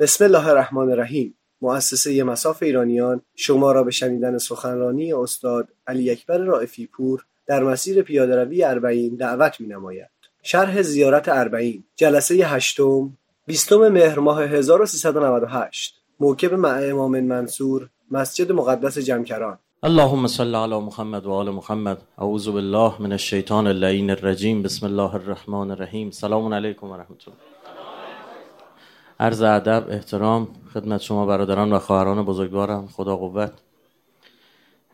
بسم الله الرحمن الرحیم. مؤسسه مساف ایرانیان شما را به شنیدن سخنرانی استاد علی اکبر رائفی پور در مسیر پیادهروی اربعین دعوت می نماید. شرح زیارت اربعین جلسه هشتم بیستم مهر ماه 1398 موکب مع امام منصور مسجد مقدس جمکران. اللهم صل علی محمد و آل محمد. اعوذ بالله من الشیطان اللعین الرجیم. بسم الله الرحمن الرحیم. سلام علیکم و رحمت الله. عرض ادب احترام خدمت شما برادران و خواهران بزرگوارم. خدا قوت.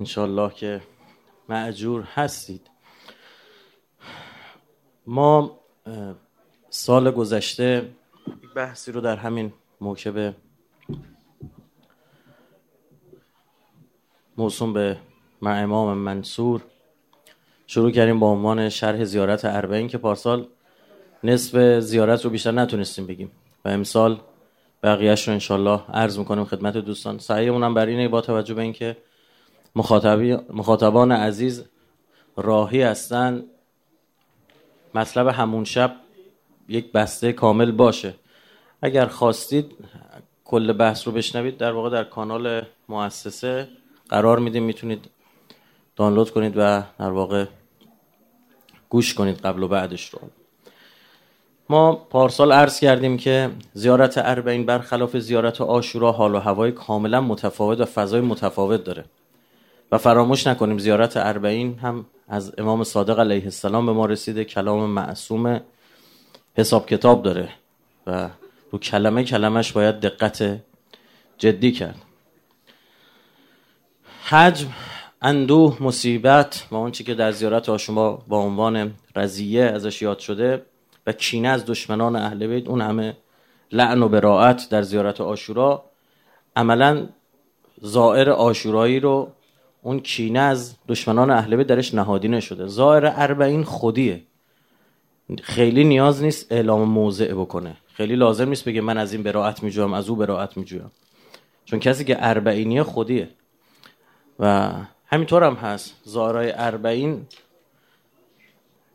انشالله که معجور هستید. ما سال گذشته بحثی رو در همین موکب موسوم به مع امام منصور شروع کردیم با عنوان شرح زیارت اربعین که پارسال نصف زیارت رو بیشتر نتونستیم بگیم. و امسال بقیهش رو انشالله عرض می‌کنیم خدمت دوستان. سعیمونم بر اینه با توجه به اینکه مخاطبان عزیز راهی هستن. مطلب همون شب یک بسته کامل باشه. اگر خواستید کل بحث رو بشنوید در واقع در کانال مؤسسه قرار میدیم. می‌تونید دانلود کنید و در واقع گوش کنید قبل و بعدش رو. ما پارسال عرض کردیم که زیارت اربعین برخلاف زیارت آشورا حال و هوای کاملا متفاوت و فضای متفاوت داره. و فراموش نکنیم زیارت اربعین هم از امام صادق علیه السلام به ما رسیده کلام معصوم حساب کتاب داره و رو کلمه کلمش باید دقت جدی کرد. حجم اندوه مصیبت و چی که در زیارت آشما با عنوان رضیه ازش یاد شده و کینه از دشمنان اهل بیت اون همه لعن و براعت در زیارت آشورا. عملا زائر آشورایی رو اون کینه از دشمنان اهل بیت درش نهادینه شده زائر اربعین خودیه. خیلی نیاز نیست اعلام موضع بکنه. خیلی لازم نیست بگه من از این براعت میجوام از او براعت میجوام چون کسی که اربعینی خودیه. و همینطور هم هست. زائرای اربعین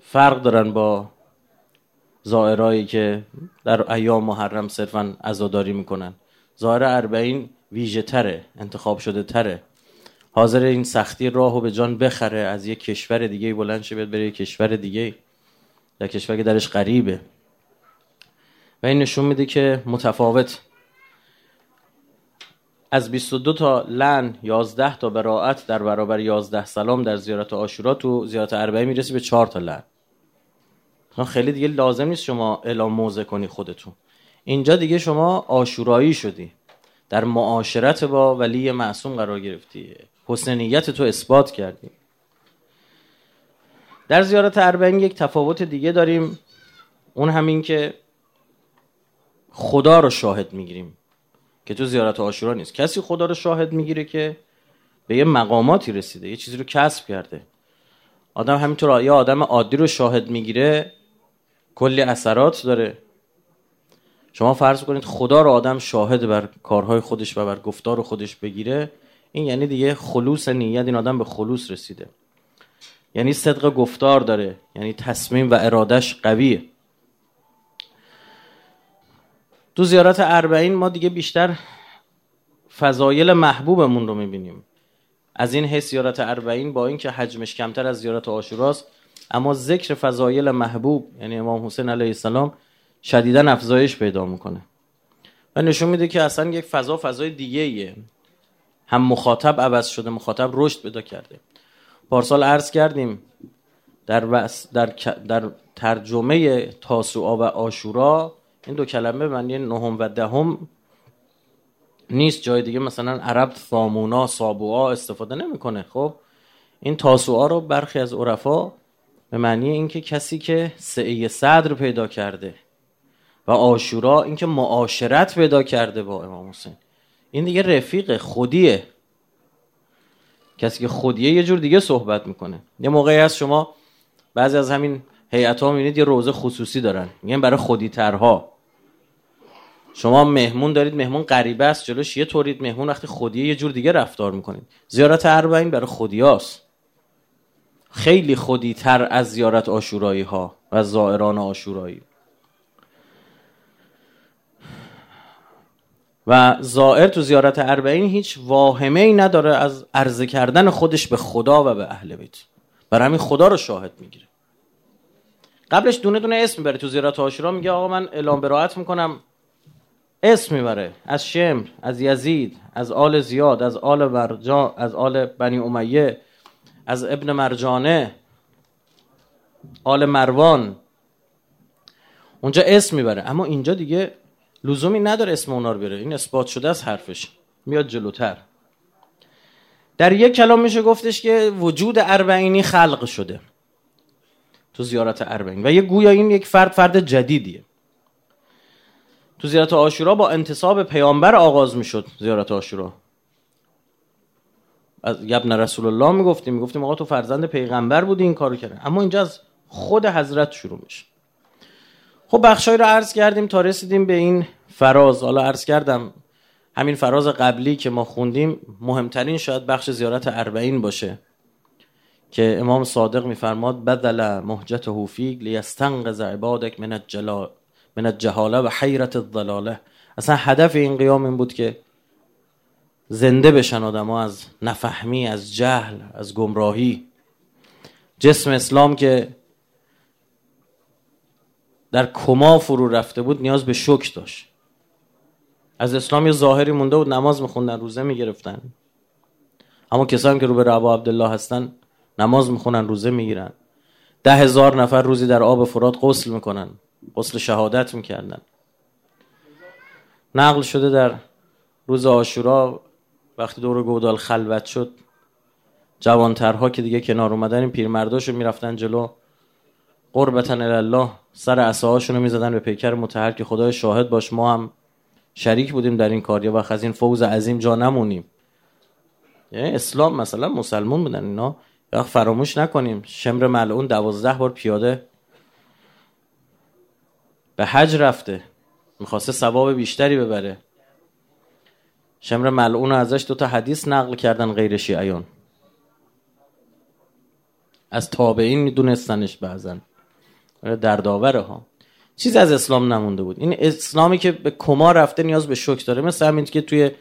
فرق دارن با زائرایی که در ایام محرم صرفا عزاداری می‌کنن. زائر اربعین ویژه تره انتخاب شده تره. حاضر این سختی راهو به جان بخره از یک کشور دیگه بلند شه بره یک کشور دیگه در کشور که درش غریبه. و این نشون میده که متفاوت. از 22 تا لن 11 تا براعت در برابر 11 سلام در زیارت آشورا تو زیارت اربعین می‌رسی به 4 تا لن خیلی دیگه لازم نیست شما اعلام موضع کنی خودتون. اینجا دیگه شما آشورایی شدی. در معاشرت با ولی معصوم قرار گرفتی. حسن نیت تو اثبات کردی. در زیارت اربعین یک تفاوت دیگه داریم. اون همین که خدا رو شاهد می‌گیریم که تو زیارت آشورا نیست. کسی خدا رو شاهد می‌گیره که به یه مقاماتی رسیده یه چیزی رو کسب کرده. آدم همینطور یا آدم عادی رو شاهد می‌گیره کلی اثرات داره. شما فرض کنید خدا رو آدم شاهد بر کارهای خودش و بر گفتار خودش بگیره این یعنی دیگه خلوص نیت این آدم به خلوص رسیده. یعنی صدق گفتار داره یعنی تصمیم و ارادش قویه. تو زیارت اربعین ما دیگه بیشتر فضایل محبوبمون رو می‌بینیم. از این حیث زیارت اربعین با اینکه حجمش کمتر از زیارت آشوراست اما ذکر فضایل محبوب یعنی امام حسین علیه السلام شدیدا افزایش پیدا می‌کنه. و نشون میده که اصلا یک فضا فضای دیگه ایه. هم مخاطب عوض شده مخاطب رشد پیدا کرده. پارسال عرض کردیم در, در, در ترجمه تاسوعا و آشورا این دو کلمه معنی نهم و دهم نیست. جای دیگه مثلا عرب ثامونا سابوعا استفاده نمی‌کنه. خب این تاسوعا رو برخی از عرفا به معنی اینکه کسی که سعی صدر پیدا کرده و آشورا اینکه معاشرت پیدا کرده با امام حسین. این دیگه رفیق خودیه. کسی که خودیه یه جور دیگه صحبت می‌کنه. یه موقعی هست شما بعضی از همین هیئت ها می‌بینید یه روزه خصوصی دارن. میگن برای خودی ترها شما مهمون دارید مهمون غریبه است جلوش یه طورید مهمون وقتی خودیه یه جور دیگه رفتار می‌کنید. زیارت اربعین برای خودیاست. خیلی خودی تر از زیارت آشورایی ها و زائران آشورایی. و زائر تو زیارت اربعین هیچ واهمه ای نداره از عرضه کردن خودش به خدا و به اهل بیت. برای همین خدا رو شاهد می‌گیره. قبلش دونه دونه اسم می‌بره تو زیارت عاشورا میگه آقا من اعلام براعت می‌کنم. اسم می‌بره از شمر از یزید از آل زیاد از آل مرجان از آل بنی امیه. از ابن مرجانه آل مروان. اونجا اسم می‌بره. اما اینجا دیگه لزومی نداره اسم اونا رو بره. این اثبات شده از حرفش. میاد جلوتر. در یک کلام میشه گفتش که وجود اربعینی خلق شده. تو زیارت اربعین. و یه گویا این یک فرد فرد جدیدیه. تو زیارت آشورا با انتصاب پیامبر آغاز می‌شد زیارت آشورا. از یبن رسول الله می‌گفتیم می‌گفتیم آقا تو فرزند پیغمبر بودی این کارو کرده اما اینجا از خود حضرت شروع میشه. خب بخشای رو عرض کردیم تا رسیدیم به این فراز. حالا عرض کردم همین فراز قبلی که ما خوندیم مهمترین شاید بخش زیارت اربعین باشه که امام صادق میفرماد بدل مهجته فیک لیستنقذ عبادک من الجلال من الجهاله و حیرت الضلاله. اصلا هدف این قیام این بود که زنده بشن آدم از نفهمی از جهل از گمراهی. جسم اسلام که در کما فرو رفته بود نیاز به شک داشت. از اسلام یه ظاهری مونده بود نماز میخوندن روزه می‌گرفتن. اما کسانی که رو به ابا عبدالله هستن نماز می‌خونن روزه می‌گیرن. ده هزار نفر روزی در آب فرات غسل می‌کنن غسل شهادت می‌کردن. نقل شده در روز آشورا وقتی دور گودال خلوت شد جوانترها که دیگه کنار اومدن این پیرمرداشو می‌رفتن جلو. قربتا الله سر عصاهاشون رو می‌زدن به پیکر متحر که خدای شاهد باش ما هم شریک بودیم در این کار. یا وقت از این فوز عظیم جا نمونیم. یعنی اسلام مثلا مسلمون بودن اینا. یا فراموش نکنیم. شمر ملعون دوازده بار پیاده به حج رفته. می‌خواسته ثواب بیشتری ببره. شمر ملعون ازش دوتا حدیث نقل کردن غیر شیعیان. از تابعین میدونستنش بعضن آره، دردآوره ها. چیزی از اسلام نمونده بود. این اسلامی که به کما رفته نیاز به شک داره. مثل همین که توی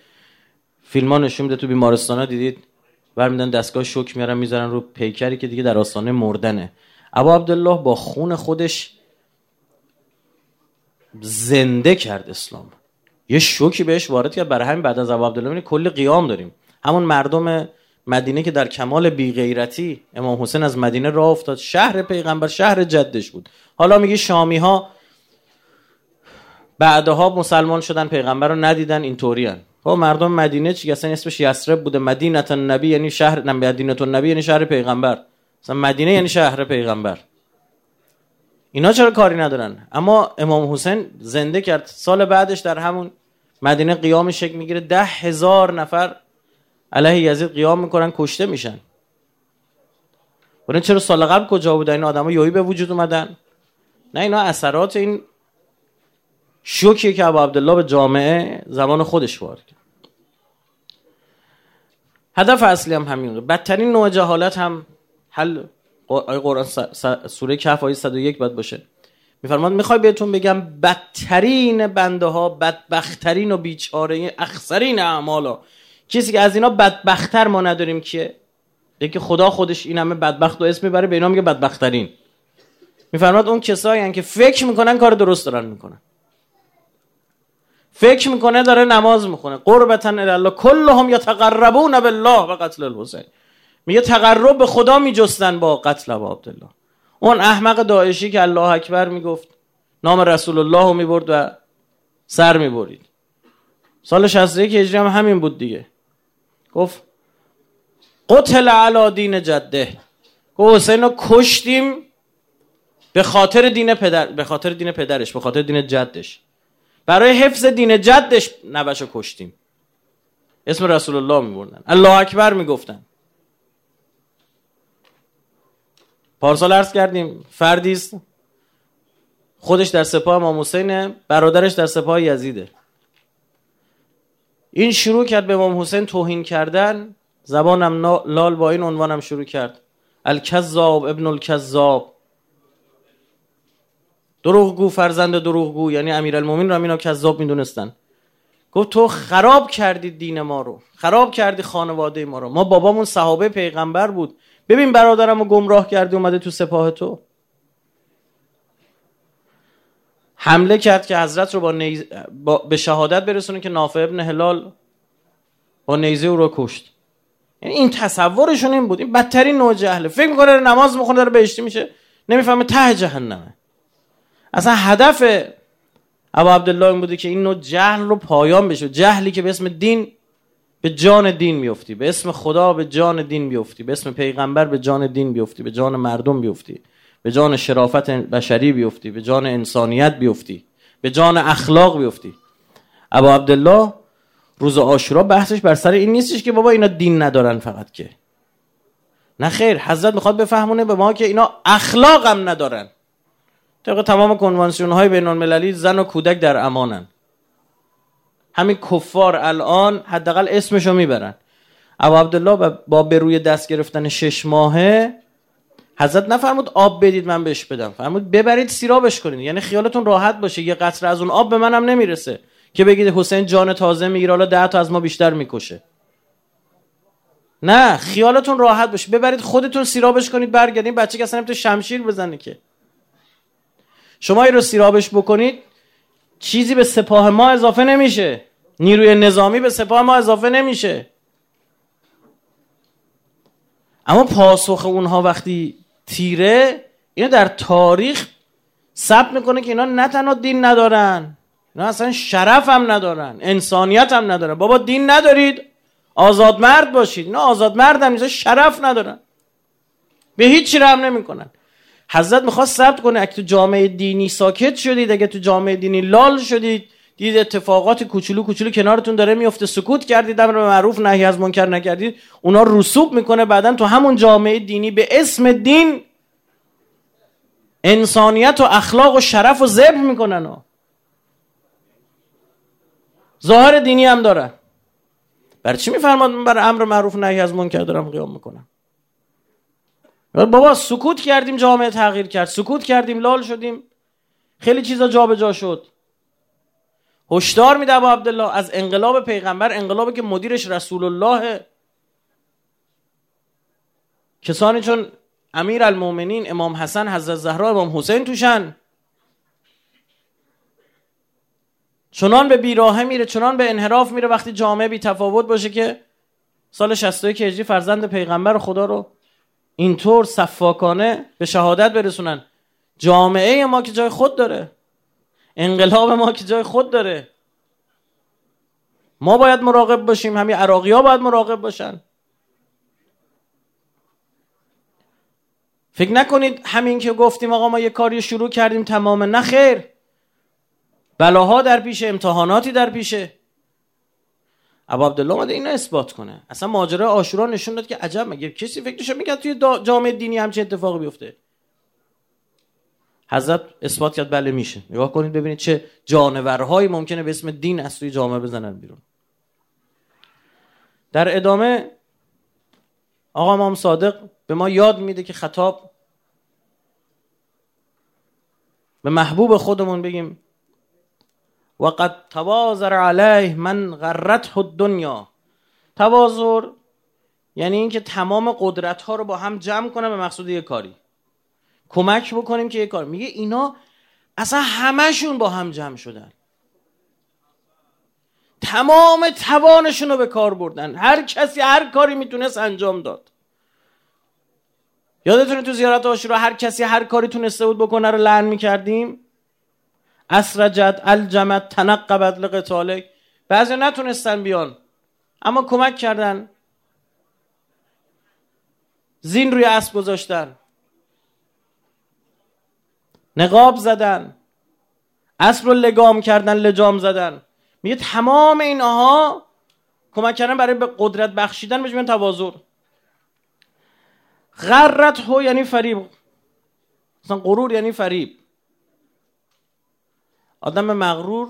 فیلم ها نشون میده تو بیمارستان ها دیدید برمیدن دستگاه شک میارن می‌ذارن رو پیکری که دیگه در آستانه مردنه. ابا عبدالله با خون خودش زنده کرد اسلام. یه شوکی بهش وارد کرد. برای همین بعد از ابو عبدالله کلی قیام داریم. همون مردم مدینه که در کمال بیغیرتی امام حسین از مدینه راه افتاد. شهر پیغمبر شهر جدش بود. حالا میگه شامی ها بعدها مسلمان شدن پیغمبر رو ندیدن اینطوری خب مردم مدینه چی؟ اصلا اسمش یسرب بوده. مدینه النبی یعنی شهر مدینه النبی یعنی شهر پیغمبر. مثلا مدینه یعنی شهر پیغمبر. اینا چرا کاری ندارن؟ اما امام حسین زنده کرد. سال بعدش در همون مدینه قیام شکل می‌گیره. ده هزار نفر علیه یزید قیام می‌کنن کشته میشن. برای چرا سال قبل کجا بودن؟ این آدم یوی به وجود اومدن. نه اینا اثرات این شوکیه که ابو عبدالله به جامعه زمان خودش وارد هدف اصلی هم همین بدترین نوع جهالت هم حل قرآن سوره کهف آیه 101 باید باشه. میفرماد می‌خوای بهتون بگم بدترین بنده ها بدبختترین و بیچاره اخسرین اعمالا کسی که از اینا بدبختتر ما نداریم که یکی خدا خودش این همه بدبخت و اسم می‌بره به اینا میگه بدبختترین میفرماد اون کسایی که فکر می‌کنن کار درست دارن می‌کنن. فکر می‌کنه داره نماز می‌خونه. قربتا الله کلهم یتقربون بالله و قتل الحسین. میگه تقرب به خدا میجستن با قتل عبدالله. اون احمق داعشی که الله اکبر می‌گفت نام رسول الله رو می‌برد و سر می‌برید. سال 61 هجری هم همین بود دیگه. گفت قتل علا دین جده. گفت حسین رو کشتیم به خاطر دین پدر به خاطر دین پدرش به خاطر دین جدش. برای حفظ دین جدش نبشو کشتیم. اسم رسول الله میبردن. الله اکبر می‌گفتن. پارسال عرض کردیم فردی است. خودش در سپاه امام حسینه برادرش در سپاه یزیده. این شروع کرد به امام حسین توهین کردن. زبانم لال با این عنوانم شروع کرد. الکذاب ابن الکذاب. دروغگو فرزند دروغگو یعنی امیرالمومنین رو اینا کذاب می‌دونستن. گفت تو خراب کردی دین ما رو. خراب کردی خانواده ما رو. ما بابامون صحابه پیغمبر بود. ببین برادرم رو گمراه کردی اومده تو سپاه تو. حمله کرد که حضرت رو با, نیز... با... به شهادت برسونه که نافع ابن هلال با نیزه او رو کشت. یعنی این تصورشون این بود. این بدترین نوع جهله. فکر می‌کنه نماز می‌خونه داره بهشتی میشه. نمی‌فهمه ته جهنمه. اصلا هدف ابا عبدالله این بوده که این نوع جهل رو پایان بشه. جهلی که به اسم دین به جان دین میفتی به اسم خدا به جان دین بیفتی به اسم پیغمبر به جان دین بیفتی به جان مردم بیفتی به جان شرافت بشری بیفتی به جان انسانیت بیفتی به جان اخلاق بیفتی. ابا عبدالله روز آشورا بحثش بر سر این نیستش که بابا اینا دین ندارن فقط که. نه خیر حضرت می‌خواد بفهمونه به ما که اینا اخلاق هم ندارن. طبق تمام کنوانسیون های بین المللی زن و کودک در امانن. همین کفار الان حداقل اسمشو می‌برن. ابو عبدالله با به روی دست گرفتن شش ماهه حضرت نفرمود آب بدید من بهش بدم. فرمود ببرید سیرابش کنید. یعنی خیالتون راحت باشه. یه قطره از اون آب به منم نمی‌رسه. که بگید حسین جان تازه می‌گیره حالا ده تا از ما بیشتر می‌کشه. نه خیالتون راحت باشه. ببرید خودتون سیرابش کنید برگردین. بچه که اصلا تو شمشیر بزنه که. شما این رو سیرابش بکنید چیزی به سپاه ما اضافه نمیشه. نیروی نظامی به سپاه ما اضافه نمیشه. اما پاسخ اونها وقتی تیره اینو در تاریخ ثبت می‌کنه که اینا نه تنها دین ندارن اینا اصلا شرف هم ندارن انسانیت هم ندارن. بابا دین ندارید آزاد مرد باشید. اینا آزاد مرد هم شرف ندارن. به هیچ چی رحم نمی‌کنن. حضرت می‌خواست ثبت کنه اگه تو جامعه دینی ساکت شدید اگه تو جامعه دینی لال شدید دید اتفاقات کوچولو کوچولو کنارتون داره میفته. سکوت کردید امر معروف نهی از منکر نکردید. اونا رسوب می‌کنه. بعدا تو همون جامعه دینی به اسم دین انسانیت و اخلاق و شرف و ذبح می‌کنن. ها ظاهر دینی هم داره. برای چی میفرماد من برای امر معروف نهی از منکر دارم قیام می‌کنم؟ بابا سکوت کردیم جامعه تغییر کرد. سکوت کردیم لال شدیم. خیلی چیزا جابجا جا شد. هشدار میده با عبدالله از انقلاب پیغمبر انقلابی که مدیرش رسول الله. کسانی چون امیر المومنین امام حسن حضرت زهرا امام حسین توشن. چنان به بیراهه میره چنان به انحراف میره وقتی جامعه بی تفاوت باشه که سال 61 هجری فرزند پیغمبر خدا رو اینطور صفاکانه به شهادت برسونن. جامعه ما که جای خود داره. انقلاب ما که جای خود داره. ما باید مراقب باشیم. همین عراقی ها باید مراقب باشن. فکر نکنید همین که گفتیم آقا ما یه کاری شروع کردیم تمام نه خیر. بلاها در پیشه امتحاناتی در پیشه ابو عبدالله اومده اینو اثبات کنه. اصلا ماجرا آشورا نشون داد که عجب مگه کسی فکرش می‌کرد توی جامعه دینی همچین اتفاقی بیفته؟ حضرت اثبات کرد بله میشه. نگاه کنید ببینید چه جانورهایی ممکنه به اسم دین از توی جامعه بزنن بیرون. در ادامه آقا امام صادق به ما یاد میده که خطاب به محبوب خودمون بگیم وقد توازر علیه من غرته الدنیا. توازر یعنی اینکه تمام قدرت ها رو با هم جمع کنه به مقصود یه کاری. کمک بکنیم که یه کار. میگه اینا اصلا همشون با هم جمع شدن. تمام توانشون رو به کار بردن. هر کسی هر کاری می‌تونست انجام داد. یادتونه تو زیارت آشورا هر کسی هر کاری تونسته بود بکنه رو لعن می‌کردیم؟ اسرجت الجمت تنقبت لقتالک بعضی نتونستن بیان اما کمک کردن. زین روی اسب گذاشتن. نقاب زدن. اسب رو لگام کردن لجام زدن. میگه تمام اینها کمک کردن برای به قدرت بخشیدن بهش توازر غرت هو یعنی فریب. مثلا غرور یعنی فریب. آدم مغرور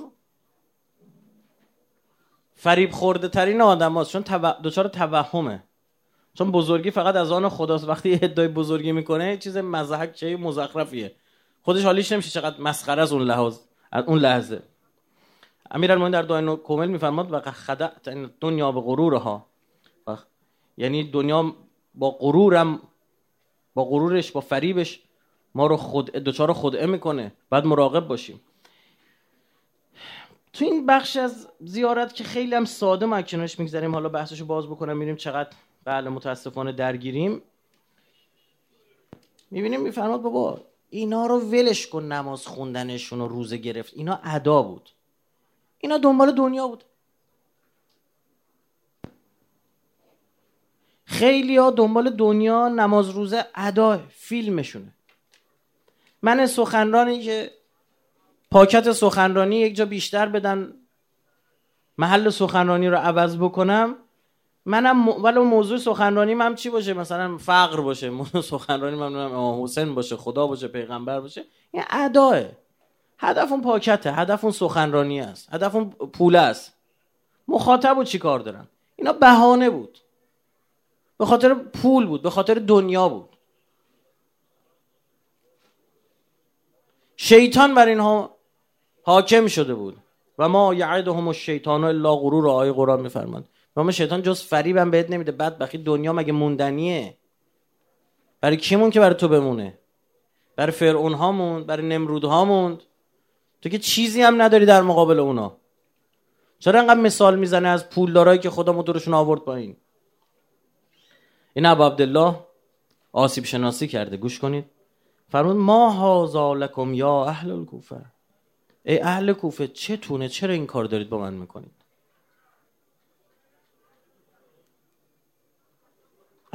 فریب خورده ترین آدم هاست چون. دچار توهمه. چون بزرگی فقط از آن خداست. وقتی ادعای بزرگی می‌کنه چیز مزحک چه مزخرفیه. خودش حالیش نمیشه چقدر مسخره از اون لحاظ از اون لحظه. امیرالمومنین در دعای کومل میفرماد و خدعت دنیا به غرورها. یعنی دنیا با غرورم با غرورش با فریبش ما رو خود دوچار خودعه می‌کنه. بعد مراقب باشیم. تو این بخش از زیارت که خیلی هم ساده ما کنارش می‌گذاریم حالا بحثشو باز بکنم میریم چقدر بله متاسفانه درگیریم. می‌بینیم میفرماد بابا اینا رو ولش کن نماز خوندنشون و روزه گرفت. اینا ادا بود. اینا دنبال دنیا بود. خیلی ها دنبال دنیا نماز روزه ادا فیلمشونه. من سخنرانی که پاکت سخنرانی یک جا بیشتر بدن محل سخنرانی رو عوض بکنم. منم ولی موضوع سخنرانی هم چی باشه؟ مثلا فقر باشه موضوع سخنرانی من امام حسین باشه خدا باشه پیغمبر باشه این اداه. هدف اون پاکته هدف اون سخنرانی است هدف اون پوله است. مخاطب و چی کار دارن؟ اینا بهانه بود. به خاطر پول بود به خاطر دنیا بود. شیطان بر اینها حاکم شده بود. و ما یعدهم الشیطان الا غرور آیه قرآن میفرماند. و شیطان جز فریبم بهت نمیده. بعد بخی دنیا مگه موندنیه؟ برای کیمون که برای تو بمونه؟ برای فرعون ها موند برای نمرود ها موند تو که چیزی هم نداری در مقابل اونا. چرا انقدر مثال می‌زنه از پولدارایی که خدا مدورشون آورد پایین؟ این ابو عبدالله آسیب شناسی کرده. گوش کنید. فرمود ما هازا لکم یا اهل الکوفه. ای اهل کوفه چتونه چرا این کار دارید با من می‌کنید؟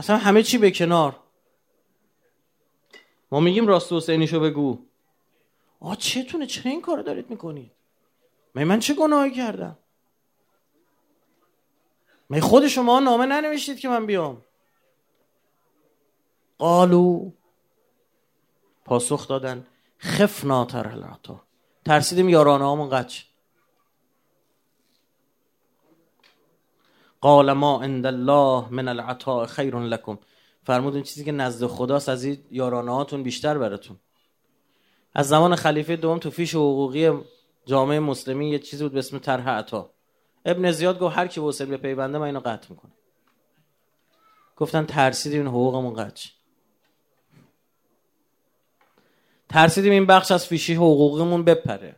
اصلا همه چی به کنار. ما میگیم راست حسینیشو بگو. آ چتونه چرا این کار دارید می‌کنید؟ من من چه گناهی کردم؟ من خود شما نامه ننوشتید که من بیام. قالو پاسخ دادن خفنا العطا ترسیدیم یارانه همون قچ قال ما عند الله من العطاء خیر لکم. فرمود این چیزی که نزد خداست از این یارانه هاتون بیشتر براتون. از زمان خلیفه دوم تو فیش حقوقی جامعه مسلمی یه چیزی بود به اسم طرح عطا. ابن زیاد گفت هر کی به پیونده من اینو قطع می‌کنه گفتن ترسیدیم این حقوقمون قطع ترسیدیم این بخش از فیشی حقوقمون بپره.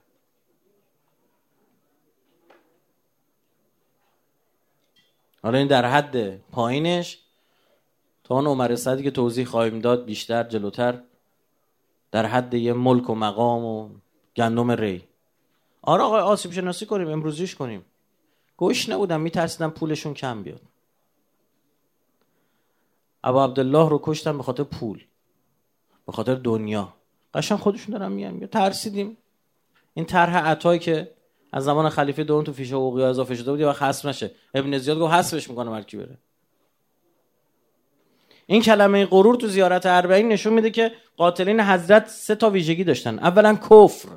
حالا این در حد پایینش تا اون عمر صدی که توضیح خواهیم داد بیشتر جلوتر در حد یه ملک و مقام و گندم ری. آره آقای آسیب شناسی کنیم امروزیش کنیم. گوش نبودم میترسیدم پولشون کم بیاد. ابا عبدالله رو کشتم به خاطر پول به خاطر دنیا. قشن خودشون دارن میگن ترسیدیم. این طرح عطایی که از زمان خلیفه دوم تو فیش حقوقی اضافه شده بود یا حذف نشه. ابن زیاد گفت حذفش می‌کنه ملکی بره؟ این کلمه غرور تو زیارت اربعین نشون میده که قاتلین حضرت سه تا ویژگی داشتن. اولا کفر.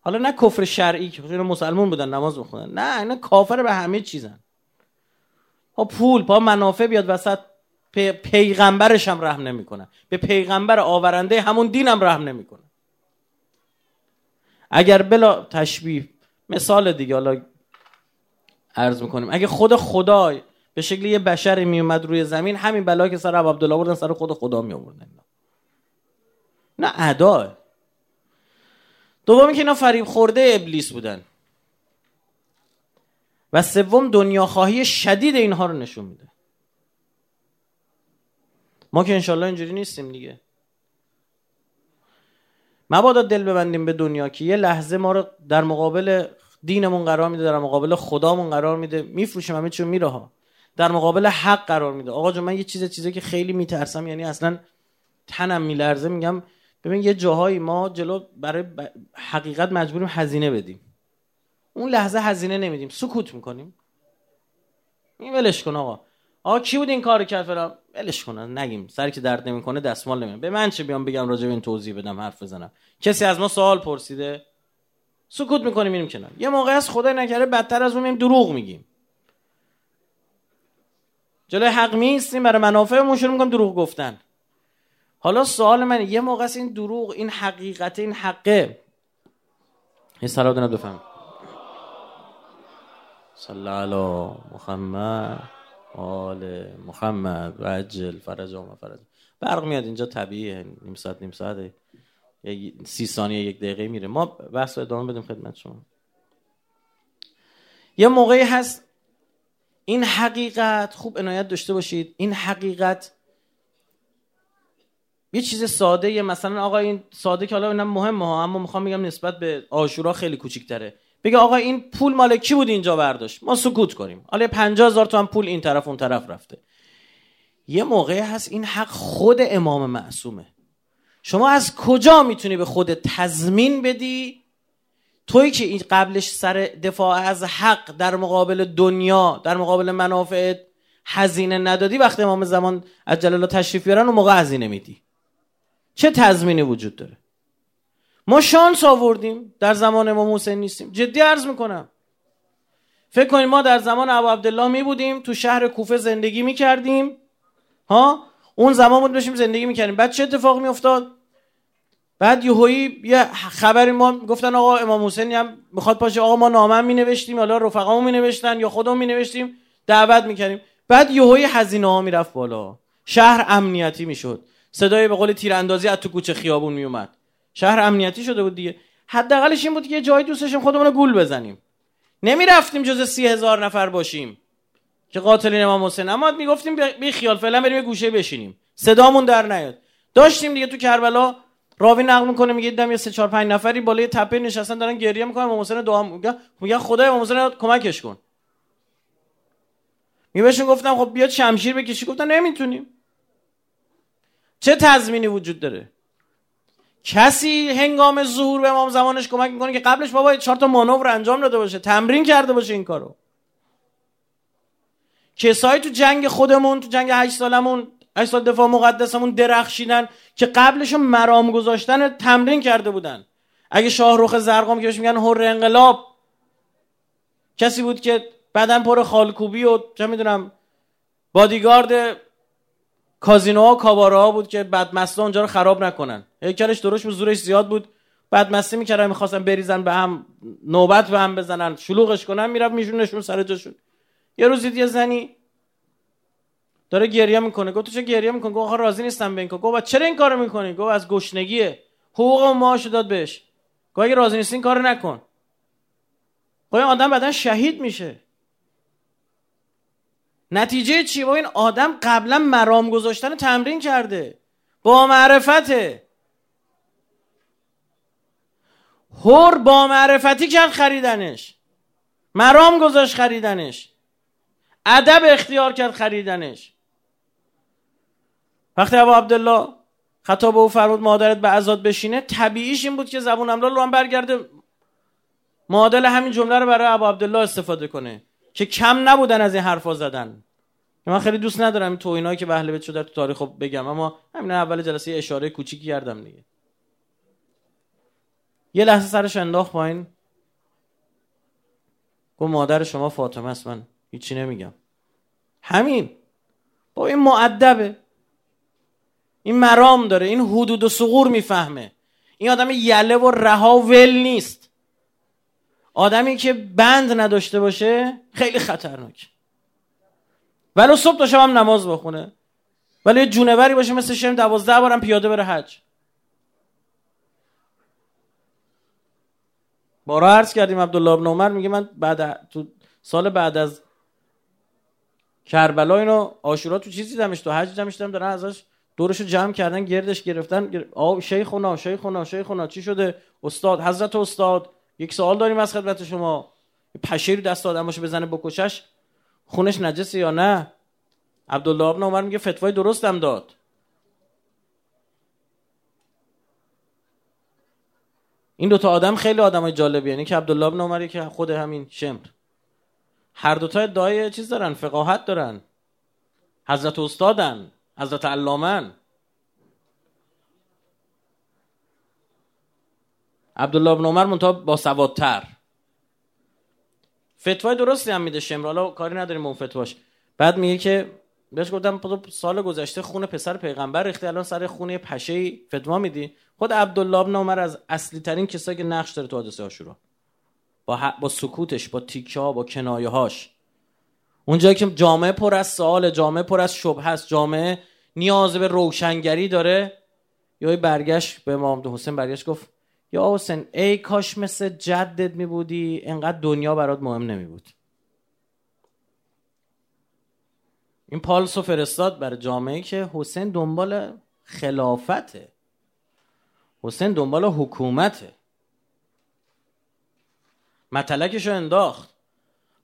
حالا نه کفر شرعی که اینا مسلمون بودن نماز می‌خونن. نه اینا کافر به همه چیزن. ها پول پا منافع بیاد وسط پیغمبرش هم رحم نمی‌کنه. به پیغمبر آورنده همون دینم رحم نمی‌کنه. اگر بلا تشبیه مثال دیگه حالا عرض می‌کنیم. اگه خود خدا به شکل یه بشر میومد روی زمین همین بلا که سر عبدالله بردن سر خود خدا می آوردن نه ادا. دومی که اینا فریب خورده ابلیس بودن. و سوم دنیا خواهی شدید اینها رو نشون میده. ما که انشالله اینجوری نیستیم دیگه. مبادا دل ببندیم به دنیا که یه لحظه ما رو در مقابل دینمون قرار میده در مقابل خدامون قرار میده. میفروشیم همه چون میره ها. در مقابل حق قرار میده. آقا جون من یه چیز چیزی که خیلی میترسم یعنی اصلا تنم میلرزه میگم ببین یه جاهایی ما جلو برای حقیقت مجبوریم هزینه بدیم. اون لحظه هزینه نمیدیم سکوت می‌کنیم. این ولش کن آقا. آقا کی بود این کارو کرد فلان؟ ولش کن نگیم. سری که درد نمی‌کنه دستمال نمیاد به من چه بیام بگم راجع به این توضیح بدم حرف بزنم. کسی از ما سوال پرسیده؟ سکوت می‌کنیم میریم کنار. یه موقع از خدای نکرده بدتر از اون میریم دروغ میگیم. جلوی حق میستیم برای منافعمون شروع می‌کنیم دروغ گفتن. حالا سوال من یه موقع این دروغ این حقیقت این حقه. این سلام بفهم صلی علی محمد. آل محمد و عجل فرج و فرج. برق میاد اینجا طبیعیه نیم ساعت نیم ساعت سی ثانیه یک دقیقه میره. ما بحث ادامه بدیم خدمت شما. یه موقعی هست این حقیقت خوب عنایت داشته باشید. این حقیقت یه چیز ساده یه مثلا آقا این ساده که حالا اینم مهمه ها اما می‌خوام بگم نسبت به آشورا خیلی کوچیک‌تره. بگه آقا این پول مال کی بود اینجا برداشت؟ ما سکوت کنیم. حالا 50 هزار تومن پول این طرف اون طرف رفته. یه موقعی هست این حق خود امام معصومه. شما از کجا می‌تونی به خود تضمین بدی؟ توی که این قبلش سر دفاع از حق در مقابل دنیا در مقابل منافع هزینه ندادی وقتی امام زمان از جلالا تشریف بیارن اون موقع هزینه میدی. چه تضمینی وجود داره؟ ما شانس آوردیم در زمان امام حسین نیستیم. جدی عرض می‌کنم. فکر کنید ما در زمان ابو عبدالله می بودیم تو شهر کوفه زندگی می‌کردیم ها؟ اون زمان بود بشیم زندگی می‌کردیم بعد چه اتفاقی میافتاد بعد یهویی یه خبری ما گفتن آقا امام حسین هم می‌خواد پاشه آقا ما نامه می نوشتیم حالا رفقامون می نوشتن یا خودمون می نوشتیم دعوت می‌کردیم بعد یهویی هزینه ها می‌رفت بالا. شهر امنیتی می‌شد صدای به قول تیراندازی از تو کوچه خیابون میومد شهر امنیتی شده بود دیگه. حداقلش این بود که یه جای دوست داشتیم خودمون رو گول بزنیم. نمی‌رفتیم جز سی هزار نفر باشیم که قاتلین امام حسین. اما می‌گفتیم بی خیال فعلا بریم یه گوشه بشینیم. صدامون در نیاد. داشتیم دیگه تو کربلا راوی نقل می‌کنه میگه دیدم یه سه چهار پنج نفری بالای تپه نشستن دارن گریه می‌کنن. امام حسین دعا میگه میگه خدای امام حسین کمکش کن. میبهشون گفتم خب بیاد شمشیر بکشی. گفتن نمی‌تونیم. چه تضمینی وجود داره؟ کسی هنگام ظهور به امام زمانش کمک می‌کنه که قبلش بابا چهار تا مانور انجام داده باشه تمرین کرده باشه این کارو. کسایی تو جنگ خودمون تو جنگ هشت سالمون هشت سال دفاع مقدسمون درخشیدن که قبلشون مرام گذاشتن تمرین کرده بودن. اگه شاهروخ زرقام که میگن هر انقلاب کسی بود که بدن پر خالکوبی و چه می‌دونم بادیگارد کازینوها ها بود که بدمستا اونجا رو خراب نکنن. هیکلش درست بود زورش زیاد بود. بدمستی می‌کردن می‌خواستن بریزن به هم نوبت به هم بزنن. شلوغش کنن می‌رفت میشونشون سر جاشون. یه روزی یه زنی داره گریه می‌کنه. گفت تو چه گریه می‌کنه گفت آخه راضی نیستم به این کار. گفت چرا این کارو می‌کنی؟ گفت از گشنگیه. حقوق و معاش داد بهش. گفت اگه راضی نیستی این کارو نکن. گفت آدم بعدا شهید میشه. نتیجه چی؟ با این آدم قبلا مرام گذاشتن تمرین کرده. با معرفته. هر با معرفتی کرد خریدنش. مرام گذاشت خریدنش. ادب اختیار کرد خریدنش. وقتی ابو عبدالله خطاب او فرمود مادرت به ازاد بشینه طبیعیش این بود که زبون امرال رو هم برگرده. معادل همین جمله رو برای ابو عبدالله استفاده کنه که کم نبودن از این حرفا زدن. من خیلی دوست ندارم تو اینایی که به بیت شده تو تاریخ بگم اما همین اول جلسه اشاره کوچیکی کردم دیگه. یه لحظه سرش انداخت پایین. گفت مادر شما فاطمه است من هیچی نمیگم. همین. با این معدبه این مرام داره این حدود و سغور می‌فهمه. این آدم یله و رها ول نیست. آدمی که بند نداشته باشه خیلی خطرناک. ولو صبح تا هم نماز بخونه. ولی یه جونوری باشه مثل شم دوازده بارم پیاده بره حج. بارا عرض کردیم عبدالله ابن عمر میگه من بعد تو سال بعد از کربلا اینو آشورا تو چیزی دمش تو حج دمش دم دارن ازش دورشو جمع کردن گردش گرفتن گر... آه شیخونا شیخونا شیخونا چی شده؟ استاد حضرت استاد. یک سوال داریم از خدمت شما. پشیر دست آدم باشه بزنه بکشش خونش نجسه یا نه؟ عبدالله ابن عمر میگه فتوای درستم داد. این دوتا آدم خیلی آدم های جالبی یعنی که عبدالله ابن عمری که خود همین شمر. هر دوتا ادعای چیز دارن فقاهت دارن. حضرت استادن حضرت علامن. عبدالله ابن عمر منتها با سوادتر. فتوای درستی هم میده شمر. حالا کاری نداریم اون فتواش. بعد میگه که بهش گفتم سال گذشته خون پسر پیغمبر ریخته الان سر خونه پشه فتوا میدی؟ خود عبدالله ابن عمر از اصلی ترین کسایی که نقش داره تو حادثه آشورا. با, با سکوتش با تیکه ها با کنایه هاش. اونجایی که جامعه پر از سوال جامعه پر از شبه هست جامعه نیاز به روشنگری داره. یا برگشت به امام حسین برگشت گفت یا حسین ای کاش مثل جدت می بودی انقدر دنیا برات مهم نمی بود این پالسو فرستاد برای جامعه که حسین دنبال خلافته. حسین دنبال حکومته. مطلقش رو انداخت.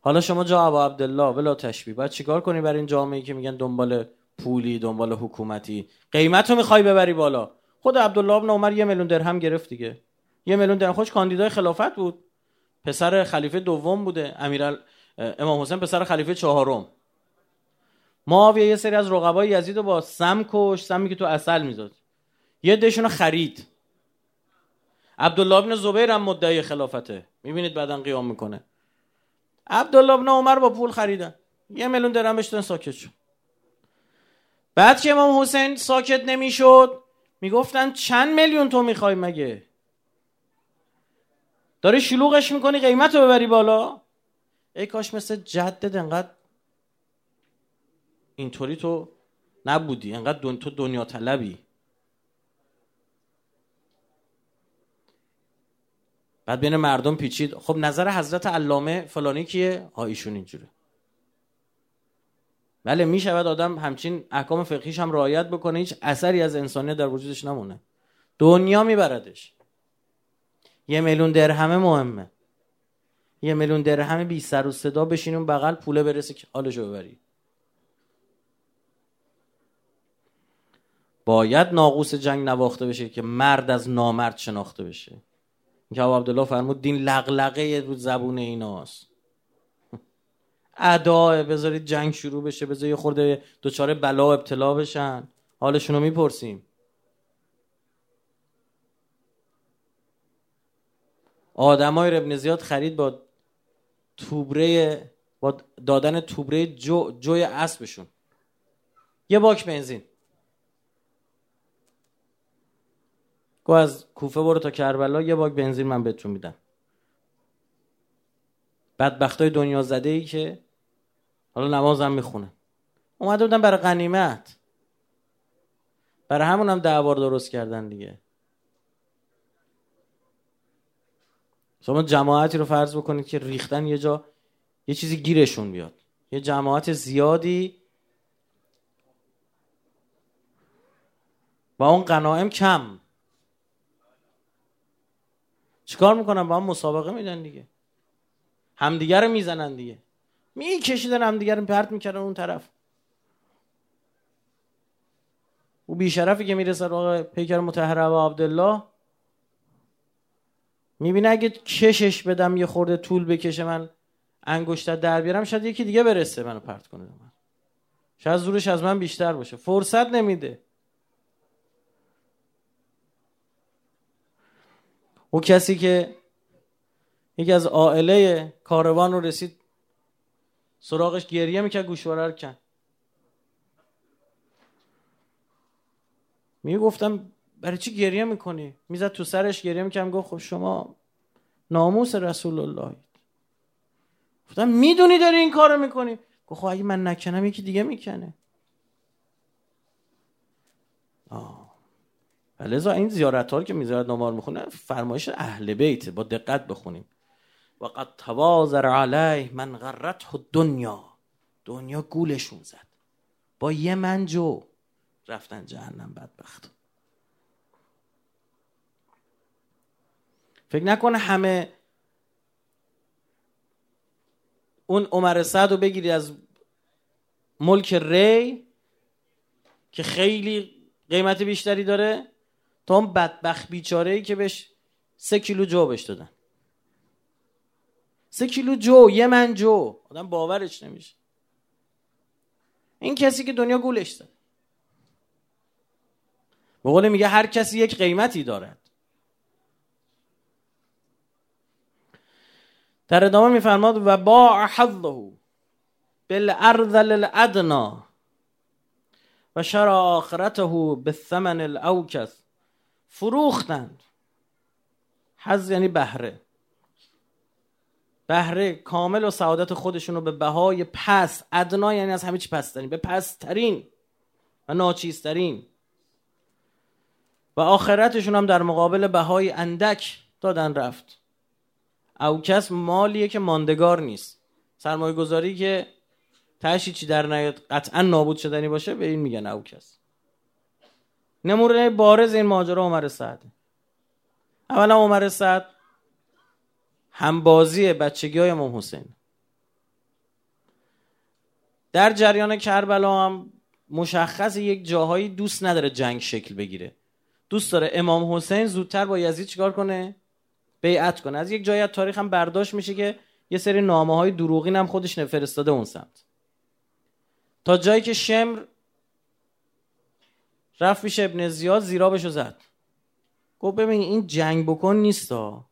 حالا شما جا ابا عبدالله ولا تشبیه باید چیکار کنی برای این جامعه که میگن دنبال پولی دنبال حکومتی؟ قیمت رو می‌خوای ببری بالا. خود عبدالله ابن عمر یه میلیون درهم گرفت دیگه. یه میلیون درهم. خوش کاندیدای خلافت بود. پسر خلیفه دوم بوده. امیر امام حسین پسر خلیفه چهارم. معاویه یه سری از رقبای یزید رو با سم کش سمی که تو اصل میزاد یه دشون خرید. عبدالله ابن زبیر هم مدعی خلافته. می‌بینید بعدا قیام می‌کنه. عبدالله ابن عمر با پول خریدن. یه میلیون درهم بشتن ساکت شد بعد که امام حسین ساکت نمی‌شد می‌گفتن چند میلیون تو می‌خوای مگه؟ داری شلوغش می‌کنی قیمت رو ببری بالا. ای کاش مثل جدد انقدر اینطوری تو نبودی. انقدر دن... تو دنیا طلبی. بعد بین مردم پیچید. خب نظر حضرت علامه فلانی کیه؟ ها ایشون اینجوره. بله می شود آدم همچین احکام فقهیش هم رعایت بکنه. هیچ اثری از انسانیت در وجودش نمونه. دنیا میبردش. یه میلیون درهمه مهمه. یه میلیون درهم بی سر و صدا بشینیم بغل پوله برسه که حالشو ببری. باید ناقوس جنگ نواخته بشه که مرد از نامرد شناخته بشه. که عبدالله فرمود دین لغلقه رو زبون ایناست. اداه بذارید جنگ شروع بشه بذارید خورده دوچاره بلا و ابتلا بشن. حالشون رو می‌پرسیم. آدمای ابن زیاد خرید با توبره با دادن توبره جو جوی اسبشون. یه باک بنزین. گو از کوفه برو تا کربلا یه باک بنزین من بهتون میدم. بدبختای دنیا زده ای که حالا نمازم می‌خونه اومده بودن برای غنیمت. برای همون هم دعوار درست کردن دیگه. شما جماعتی رو فرض بکنید که ریختن یه جا یه چیزی گیرشون بیاد. یه جماعت زیادی با اون قناعم کم. چیکار می‌کنن؟ با هم مسابقه میدن دیگه. همدیگه رو می‌زنن دیگه. میکشیدن همدیگه رو پرت می‌کردن اون طرف. او بیشرفی که می‌رسه رو پیکر متحره و عبدالله می‌بینه اگه کشش بدم یه خورده طول بکشه من انگشتر در بیارم شاید یکی دیگه برسه منو پرت کنه. من شاید زورش از من بیشتر باشه. فرصت نمیده. او کسی که یکی از عائله کاروان رو رسید سراغش گریه می‌کرد گوشواره رو کن می‌گفتم برای چی گریه می‌کنی؟ می‌زد تو سرش گریه می‌کنم گفت خب شما ناموس رسول الله گفتم می‌دونی داری این کارو می‌کنی؟ گفت خب اگه من نکنم یکی دیگه می‌کنه. آه. لذا این زیارت ها که میزارت نمار می‌خونه فرمایش اهل بیت با دقت بخونیم. و قد توازر علیه من غرته دنیا دنیا گولشون زد. با یه منجو رفتن جهنم بدبخت. فکر نکنه همه اون عمر سعد رو بگیری از ملک ری که خیلی قیمت بیشتری داره. تا اون بدبخت بیچاره ای که بهش سه کیلو جو بهش دادن. سه کیلو جو یه من جو. آدم باورش نمیشه. این کسی که دنیا گولش زد به میگه هر کسی یک قیمتی دارد. در ادامه میفرماد و با حظه بالارذل الادنا و شرع آخرته بالثمن الاوکس. فروختند. حظ یعنی بهره. بهره کامل و سعادت خودشون رو به بهای پس ادنا یعنی از همه چی پسترین به پسترین و ناچیزترین. و آخرتشون هم در مقابل بهای اندک دادن رفت. او کس مالیه که ماندگار نیست. سرمایه گذاری که تشی چی در نیاد قطعا نابود شدنی باشه به این میگن او کس. نمونه بارز این ماجرا عمر سعد. اولا عمر سعد همبازی بچگی های امام حسین. در جریان کربلا هم مشخص یک جاهایی دوست نداره جنگ شکل بگیره. دوست داره امام حسین زودتر با یزید چیکار کنه؟ بیعت کنه. از یک جایی از تاریخ هم برداشت میشه که یه سری نامه های دروغین هم خودش نفرستاده اون سمت. تا جایی که شمر رفت پیش ابن زیاد زیرابشو زد. گفت ببین این جنگ بکن نیستا.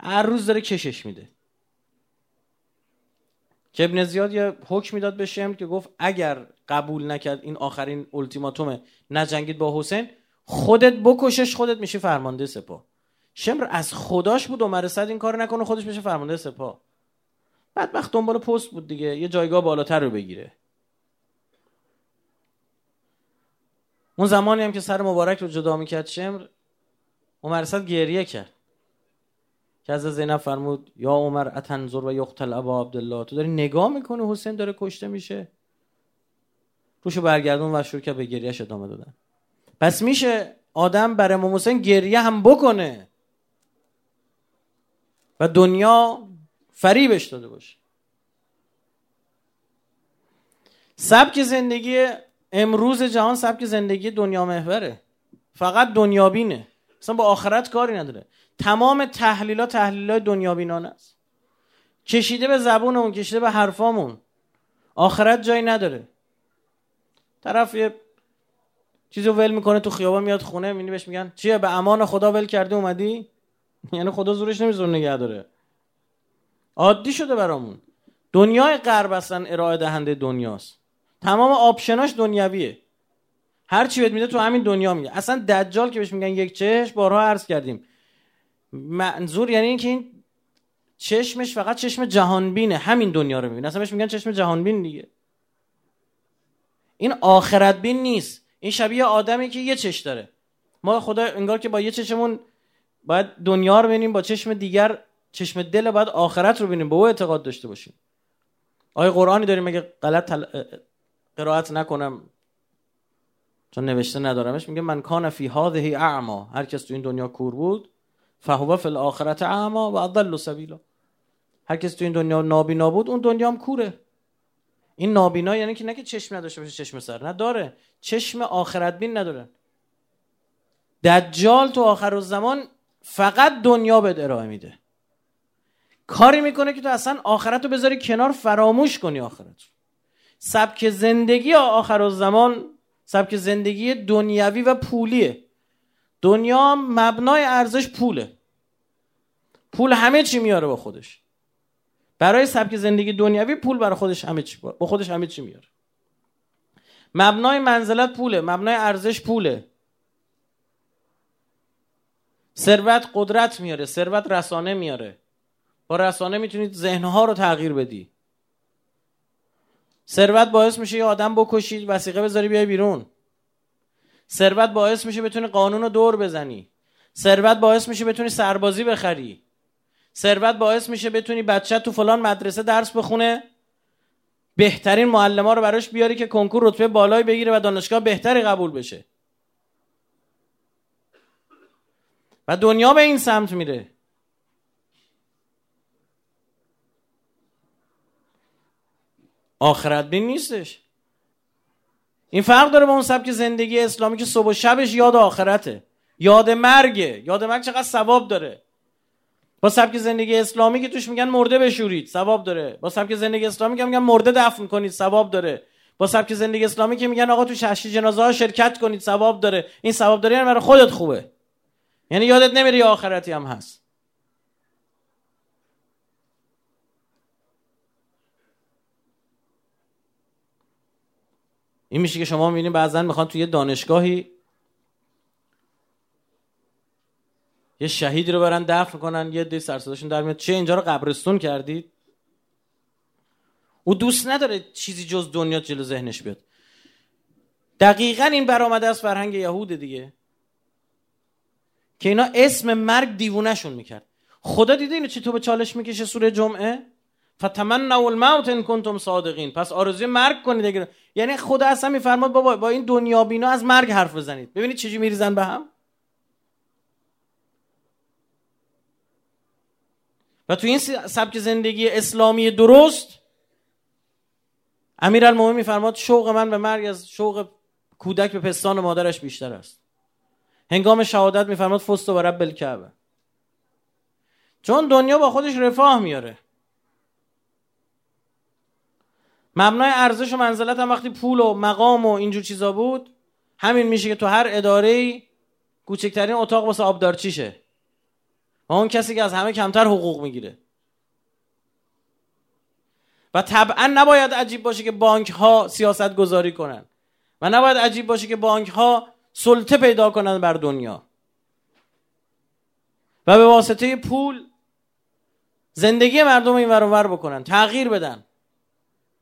هر روز داره کشش میده. که ابن زیاد یه حکم می‌داد به شمر که گفت اگر قبول نکرد این آخرین التیماتومه نجنگید با حسین خودت بکشش خودت میشی فرمانده سپاه. شمر از خداش بود عمر صد این کار نکنه خودش میشه فرمانده سپاه. بعد وقت دنبال پست بود دیگه یه جایگاه بالاتر رو بگیره. اون زمانی هم که سر مبارک رو جدا می‌کرد شمر عمر صد گریه کرد. که از زینب فرمود یا عمر اتنظر و یقتل ابا عبدالله. تو داری نگاه می‌کنه حسین داره کشته میشه. روشو برگردون و شروع که به گریهش ادامه دادن. پس میشه آدم برای امام حسین گریه هم بکنه و دنیا فریبش داده باشه. سبک زندگی امروز جهان سبک زندگی دنیا محوره. فقط دنیابینه. اصلا با آخرت کاری نداره. تمام تحلیل ها تحلیل های دنیابینانه است. کشیده به زبونمون کشیده به حرفامون. آخرت جایی نداره. طرف یه چیزو ول می‌کنه تو خیابان میاد خونه می‌بینی بهش میگن چیه؟ به امان خدا ول کرده اومدی؟ یعنی خدا زورش نمی‌ذاره نگه داره. عادی شده برامون. دنیای غرب اصلا ارائه دهنده دنیاست. تمام آپشناش دنیویه هر چی بهت میده تو همین دنیا میگه. اصلا دجال که بهش میگن یک چشم بارها عرض کردیم. منظور یعنی اینکه این چشمش فقط چشم جهانبینه. همین دنیا رو می‌بینه. اصلا بهش میگن چشم جهانبین دیگه. این آخرت بین نیست. این شبیه آدمی که یه چش داره. ما خدا انگار که با یه چشمون باید دنیا رو ببینیم با چشم دیگر چشم دل باید آخرت رو ببینیم. به او اعتقاد داشته باشیم. آیا قرآنی داریم مگه غلط. قرائت نکنم. چون نوشته ندارمش. میگه من کان فی هذه اعما. هر کس تو این دنیا کور بود فهو فی الاخرت اعما و اضل سبیلا. هر کس تو این دنیا نابینا بود اون دنیا هم کوره. این نابینا یعنی که نه چشم نداشته باشه چشم سر نداره. چشم آخرت بین نداره. دجال تو آخر زمان فقط دنیا به ارائه میده. کاری می‌کنه که تو اصلا آخرت رو بذاری کنار فراموش کنی آخرت سبک زندگی آخر زمان سبک زندگی دنیوی و پولیه. دنیا مبنای ارزش پوله. پول همه چی میاره با خودش. برای سبک زندگی دنیوی پول برای خودش همه چی با خودش همه چی میاره. مبنای منزلت پوله مبنای ارزش پوله. ثروت قدرت میاره ثروت رسانه میاره. با رسانه می‌تونید ذهنها رو تغییر بدی. ثروت باعث میشه یه آدم بکشید وسیقه بذاری بیای بیرون. ثروت باعث میشه بتونی قانون رو دور بزنی. ثروت باعث میشه بتونی سربازی بخری. ثروت باعث میشه بتونی بچه تو فلان مدرسه درس بخونه. بهترین معلم رو براش بیاری که کنکور رتبه بالایی بگیره و دانشگاه بهتری قبول بشه. و دنیا به این سمت میره. آخرت بین نیستش. این فرق داره با اون سبک زندگی اسلامی که صبح و شبش یاد آخرته. یاد مرگه. یاد مرگ چقدر ثواب داره. با سبک زندگی اسلامی که توش میگن مرده بشورید ثواب داره. با سبک زندگی اسلامی که میگن مرده دفن کنید ثواب داره. با سبک زندگی اسلامی که میگن آقا تو شهشی جنازه ها شرکت کنید ثواب داره. این ثواب داره یعنی برای خودت خوبه. یعنی یادت نمیره آخرتی هم هست. این میشه که شما می‌بینید بعضا می‌خوان توی دانشگاهی یه شهیدی رو برن دفن کنن یه دی سرسداشون در میاد. چه اینجا رو قبرستون کردید او دوست نداره چیزی جز دنیا جلو ذهنش بیاد. دقیقا این برآمده از فرهنگ یهود دیگه. که اینا اسم مرگ دیوونهشون می‌کرد. خدا دیده اینو چی تو به چالش می‌کشه سوره جمعه؟ فتمنوا الموت ان کنتم صادقین. پس آرزوی مرگ کنید. اگر یعنی خدا اصلا میفرماد بابا با این دنیا بینا از مرگ حرف بزنید. ببینید چجوری میریزن به هم. و تو این سبک زندگی اسلامی درست امیرالمومنین میفرماد شوق من به مرگ از شوق کودک به پستان مادرش بیشتر است. هنگام شهادت میفرماد فست و رب الکعبه. چون دنیا با خودش رفاه میاره مبنای ارزش و منزلت هم وقتی پول و مقام و اینجور چیزا بود همین میشه که تو هر اداره کوچکترین اتاق واسه آبدارچیشه و اون کسی که از همه کمتر حقوق می‌گیره. و طبعا نباید عجیب باشه که بانک ها سیاست گذاری کنن. و نباید عجیب باشه که بانک ها سلطه پیدا کنن بر دنیا. و به واسطه پول زندگی مردم این ور بکنن تغییر بدن.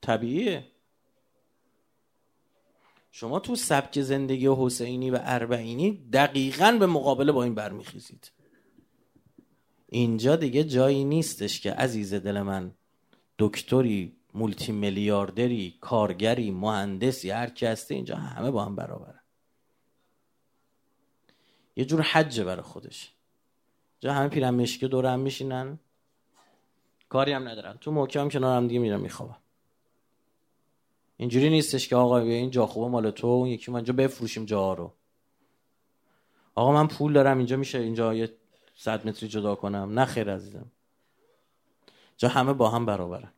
طبیعیه. شما تو سبک زندگی حسینی و اربعینی دقیقا به مقابله با این برمیخیزید. اینجا دیگه جایی نیستش که عزیز دل من دکتری مولتی میلیاردری کارگری مهندسی هر کی هسته اینجا همه با هم برابرن. یه جور حجه برای خودش. جا همه پیرن مشکی دور هم میشینن. کاری هم ندارن. تو محکم کنار هم دیگه میرن میخوابن اینجوری نیستش که آقا این جا خوبه مال تو اون یکی ما اینجا بفروشیم جاها رو. آقا من پول دارم اینجا میشه اینجا یه صد متری جدا کنم. نه خیر عزیزم. جا همه با هم برابرن.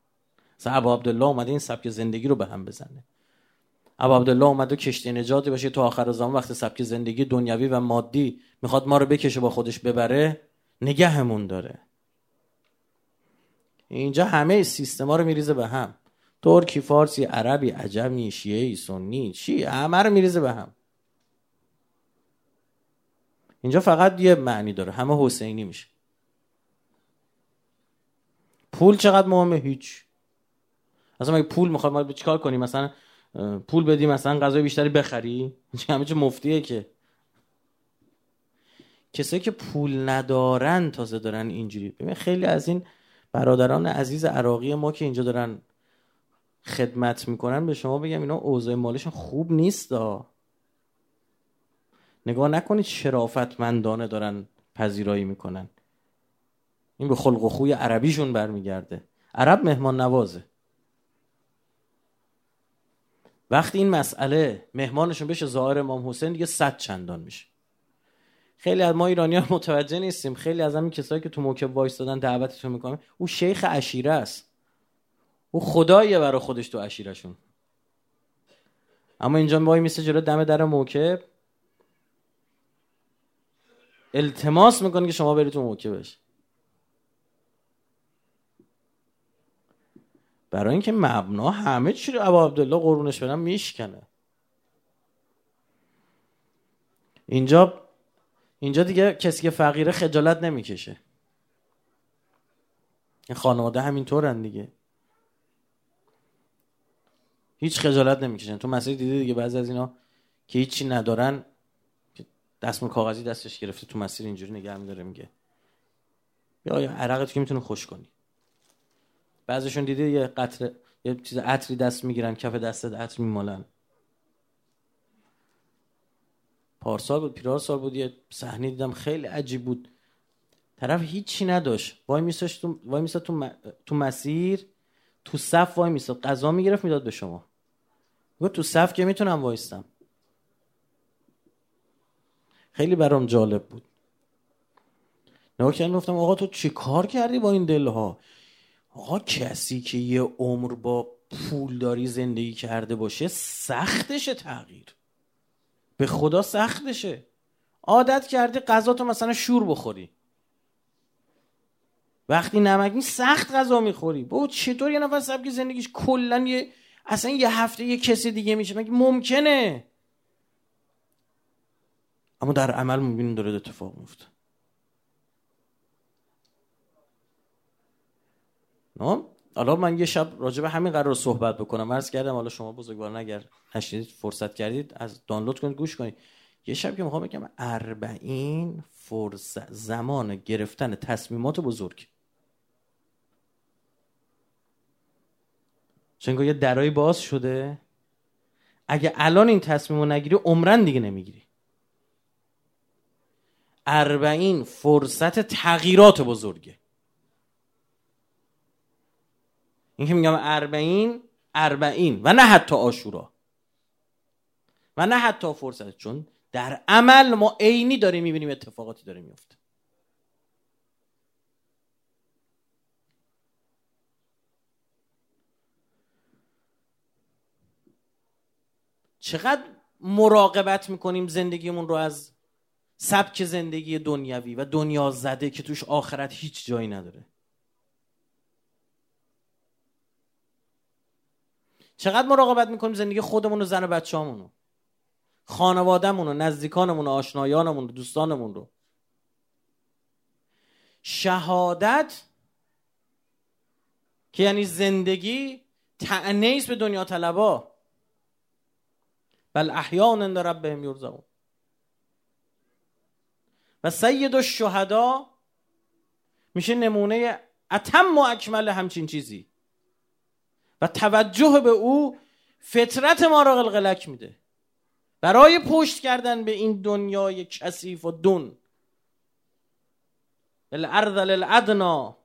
مثلا ابا عبدالله اومده این سبک زندگی رو به هم بزنه. ابا عبدالله اومده کشتی نجاتی باشه تو آخر زمان وقت سبک زندگی دنیوی و مادی می‌خواد ما رو بکشه با خودش ببره نگهمون داره. اینجا همه سیستما رو میریزه به هم. ترکی فارسی عربی عجمی شیعی سنی چی؟ همه رو میریزه به هم. اینجا فقط یه معنی داره. همه حسینی میشه. پول چقدر مهمه؟ هیچ. اصلا مگه پول می‌خواد ما چیکار کنیم مثلا پول بدی مثلا غذای بیشتری بخری؟ همه چه مفتیه که. کسایی که پول ندارن تازه دارن اینجوری. ببین خیلی از این برادران عزیز عراقی ما که اینجا دارن خدمت می‌کنن به شما بگم اینا اوضاع مالشون خوب نیست دا. نگاه نکنید شرافتمندانه دارن پذیرایی می‌کنن. این به خلق و خوی عربیشون برمیگرده. عرب مهمان نوازه. وقتی این مسئله مهمانشون بشه ظاهر امام حسین دیگه صد چندان میشه. خیلی از ما ایرانی متوجه نیستیم. خیلی از همین کسایی که تو موکب وایس دادن دعوتشون می‌کنه او شیخ عشیره است. او خداییه برای خودش تو عشیرشون اما اینجا وای میسه جلو دم در موکب التماس می‌کنه که شما برید تو موکبش برای اینکه مبنا همه چی رو ابا عبدالله قرونش برم میشکنه. اینجا اینجا دیگه کسی که فقیره خجالت نمی‌کشه. این خانواده همینطورن دیگه. هیچ خجالت نمی‌کشن. تو مسیر دیده دیگه بعضی از اینا که هیچی ندارن دستمون کاغذی دستش گرفته تو مسیر اینجوری نگه میداره میگه. یا عرقت که می‌تونه خوش کنی. بعضیشون دیده یه قطر یه چیز عطری دست می‌گیرن کف دستت عطر میمالن. پارسال بود پیرار سال بود یه صحنه دیدم خیلی عجیب بود. طرف هیچی نداشت. وای میساش تو وای میسا تو, تو مسیر تو صف وای میسا غذا می‌گرفت می‌داد به شما. گفت تو صف که می‌تونم وایستم. خیلی برام جالب بود. نگاه کردم گفتم آقا تو چی کار کردی با این دلها؟ آقا کسی که یه عمر با پولداری زندگی کرده باشه سختشه تغییر. به خدا سختشه. عادت کردی غذا تو مثلا شور بخوری. وقتی نمک سخت غذا می‌خوری. بابا چطور یه نفر سبک زندگیش کلا یه اصلا یه هفته یه کسی دیگه میشه. مگه ممکنه؟ اما در عمل می‌بینیم داره اتفاق میفته. حالا من یه شب راجع به همین قرار صحبت بکنم. عرض کردم حالا شما بزرگوار نگر نشنیدید فرصت کردید از دانلود کنید گوش کنید. یه شب که می‌خوام بگم اربعین فرصت زمان گرفتن تصمیمات بزرگ. چون یه درای باز شده. اگه الان این تصمیم رو نگیری عمرن دیگه نمی‌گیری. اربعین فرصت تغییرات بزرگه. این که میگم اربعین اربعین و نه حتی آشورا. و نه حتی فرصت چون در عمل ما عینی داریم می‌بینیم اتفاقاتی داره میفته. چقدر مراقبت می‌کنیم زندگیمون رو از سبک زندگی دنیوی و دنیا زده که توش آخرت هیچ جایی نداره. چقدر مراقبت می‌کنیم زندگی خودمون و زن و بچه‌مون رو خانوادهمون و نزدیکانمون و آشنایانمون و دوستانمون رو. شهادت که یعنی زندگی تعنیس به دنیا طلبا. بل احیان عند ربهم یرزقون و سید الشهدا میشه نمونه اتم و اکمل همچین چیزی. و توجه به او فطرت ما را قلقلک میده. برای پشت کردن به این دنیای کثیف و دون. الارض للادنا.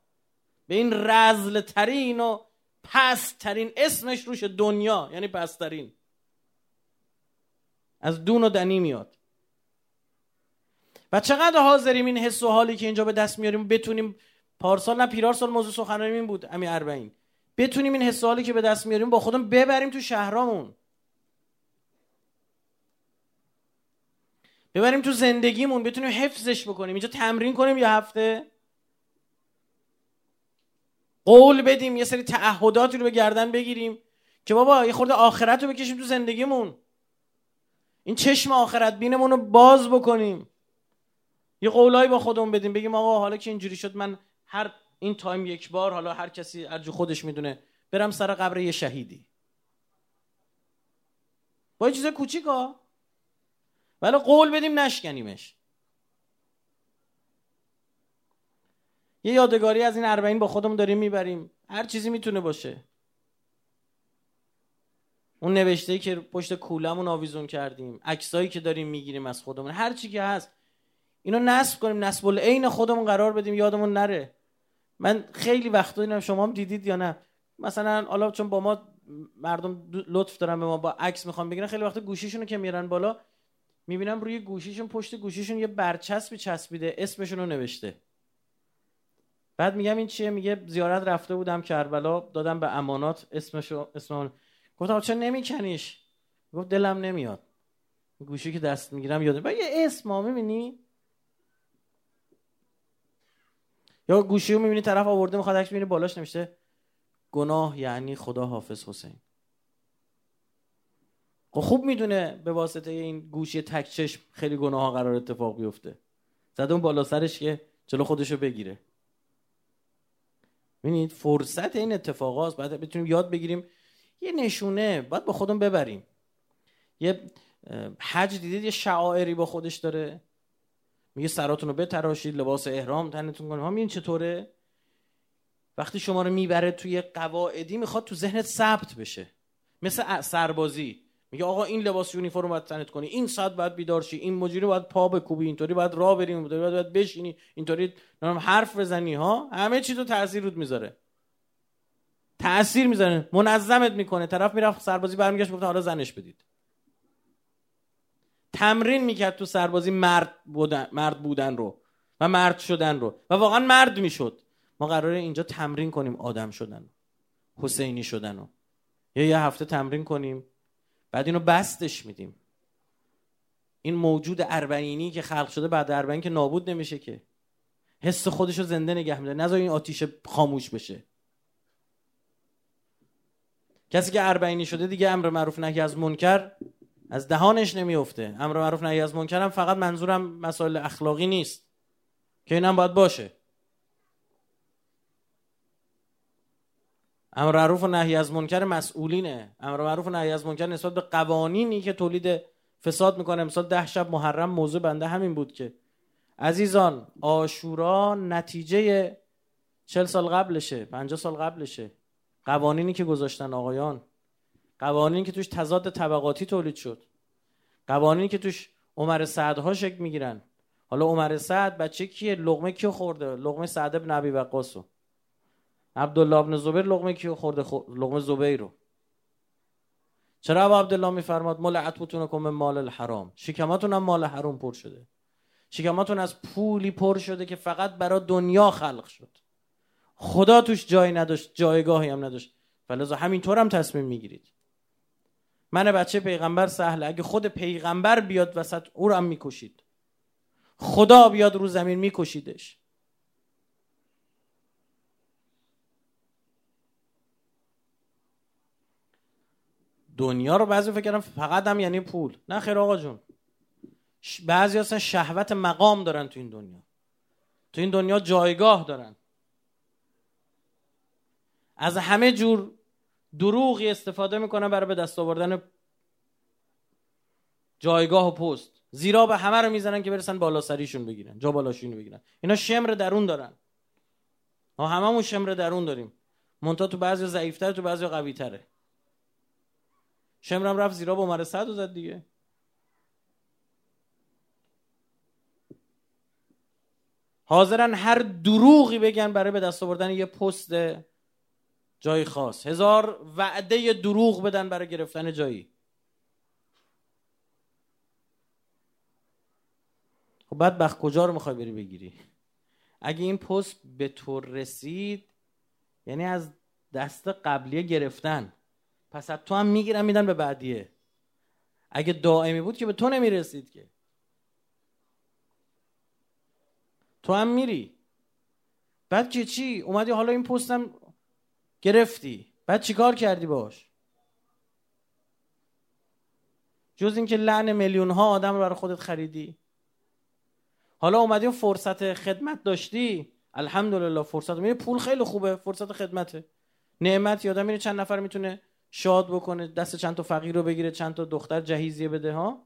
به این رزل ترین و پست ترین اسمش روش دنیا یعنی پسترین از دون و دنی میاد. و چقدر حاضریم این حس و حالی که اینجا به دست میاریم بتونیم پارسال نه پیرار سال موضوع سخنرانی این بود امی اربعین. بتونیم این حس و حالی که به دست میاریم با خودم ببریم تو شهرامون. ببریم تو زندگیمون بتونیم حفظش بکنیم. اینجا تمرین کنیم یه هفته. قول بدیم یه سری تعهداتی رو به گردن بگیریم که بابا یه خورده آخرت رو بکشیم تو زندگیمون. این چشم آخرت بینمون رو باز بکنیم. یه قولایی با خودمون بدیم بگیم آقا حالا که اینجوری شد من هر این تایم یک بار حالا هر کسی ارجو خودش می‌دونه برم سر قبر یه شهیدی. با یه چیز کوچیکا ولی قول بدیم نشکنیمش. یه یادگاری از این اربعین با خودمون داریم می‌بریم. هر چیزی می‌تونه باشه. اون نوشته که پشت کولمون آویزون کردیم عکسایی که داریم می‌گیریم از خودمون هر چی که هست. اینو نصب کنیم نصب العین خودمون قرار بدیم یادمون نره. من خیلی وقتا دیدم شما هم دیدید یا نه؟ مثلا حالا چون با ما مردم لطف دارن به ما با عکس می‌خوام بگیرن خیلی وقتا گوشیشونو که میرن بالا می‌بینم روی گوشیشون پشت گوشیشون یه برچسبی چسبیده اسمشون رو نوشته. بعد میگم این چیه؟ میگه زیارت رفته بودم کربلا دادم به امانات اسمشو اسم گفتم چرا نمیکنیش؟ گفت دلم نمیاد. گوشی که دست می‌گیرم یادم یه اسم ها می‌بینی؟ یا گوشی رو می‌بینی طرف آورده می‌خواد عکس می‌بینی بالاش نمیشه گناه یعنی خدا حافظ حسین. خب خوب می‌دونه به واسطه این گوشی تک چشم خیلی گناه ها قرار اتفاق بیفته. زده اون بالا سرش که جلو خودشو بگیره. ببینید فرصت این اتفاقات بعد بتونیم یاد بگیریم یه نشونه باید با خودمون ببریم. یه حج دیدید؟ یه شعائری با خودش داره. میگه سراتون رو بتراشید لباس احرام تنتون کنید. همین چطوره؟ وقتی شما رو می‌بره توی قواعدی می‌خواد تو ذهنت ثبت بشه. مثل سربازی. میگه آقا این لباس یونیفرم باید تنت کنی. این ساعت باید بیدار شی. این مجری باید پا بکوبی. اینطوری باید راه بریم. باید, باید بشینی. اینطوری حرف بزنی ها؟ همه چی تو تاثیر رود می‌ذاره. تاثیر می‌ذاره. منظمت می‌کنه. طرف می‌رفت سربازی برمیگشت گفت حالا زنش بدید. تمرین می‌کرد تو سربازی مرد بودن, مرد بودن رو و مرد شدن رو. و واقعا مرد می‌شد. ما قراره اینجا تمرین کنیم آدم شدن حسینی شدن رو. یا یه هفته تمرین کنیم بعد اینو بستش میدیم. این موجود اربعینی که خلق شده بعد اربعین که نابود نمیشه که. حس خودش رو زنده نگه میده نذار این آتیش خاموش بشه. کسی که اربعینی شده دیگه امر معروف نهی از منکر از دهانش نمیفته. امر معروف نهی از منکر هم فقط منظورم مسائل اخلاقی نیست. که اینم باید باشه. امر معروف و نهی از منکر مسئولینه. امر معروف و نهی از منکر نسبت به قوانینی که تولید فساد می‌کنه. امسال ده شب محرم موضوع بنده همین بود که عزیزان آشورا نتیجه چل سال قبلشه پنجاه سال قبلشه. قوانینی که گذاشتن آقایان. قوانینی که توش تضاد طبقاتی تولید شد. قوانینی که توش عمر سعدها شکل می‌گیرن. حالا عمر سعد بچه کیه؟ لغمه کیو خورده؟ لغمه سعد ابن ابی وقاصو عبدالله ابن زبیر لغمه کیو خورده؟ خو... لغمه زبیر رو. چرا ابو عبدالله میفرماد ملعت بتونکم مال الحرام؟ شکماتون هم مال حرام پر شده. شکماتون از پولی پر شده که فقط برای دنیا خلق شد. خدا توش جای نداشت جایگاهی هم نداشت. فلزا همینطور هم تصمیم می‌گیرید. من بچه پیغمبر سهله اگه خود پیغمبر بیاد وسط او رو هم می‌کشید. خدا بیاد رو زمین میکشیدش. دنیا رو بعضی فکر فقط هم یعنی پول. نه خیر آقا جون. بعضی اصلا شهوت مقام دارن تو این دنیا. تو این دنیا جایگاه دارن. از همه جور دروغی استفاده می‌کنن برای به دست آوردن جایگاه و پست. زیرا به همه رو می‌زنن که برسن بالا سریشون بگیرن جا بالاشون بگیرن. اینا شمر درون دارن. ما هممون شمر درون داریم. مونتا تو بعضی ضعیفتر تو بعضی قوی تره شمرم رفت زیرا با عمر صد زد دیگه. حاضرن هر دروغی بگن برای به دست آوردن یه پست جای خاص. هزار وعده دروغ بدن برای گرفتن جایی. خب بعد بخ کجا رو می‌خوای بری بگیری؟ اگه این پست به تو رسید یعنی از دست قبلیه گرفتن. پس از تو هم می‌گیرن میدن به بعدیه. اگه دائمی بود که به تو نمی‌رسید که. تو هم میری. بعد که چی؟ اومدی حالا این پستم گرفتی. بعد چیکار کردی باش؟ جز اینکه لعن میلیون ها آدم رو برای خودت خریدی. حالا اومدی فرصت خدمت داشتی. الحمدلله فرصت. میره پول خیلی خوبه فرصت خدمته. نعمت یادم میره چند نفر می‌تونه شاد بکنه دست چند تا فقیر رو بگیره چند تا دختر جهیزیه بده ها؟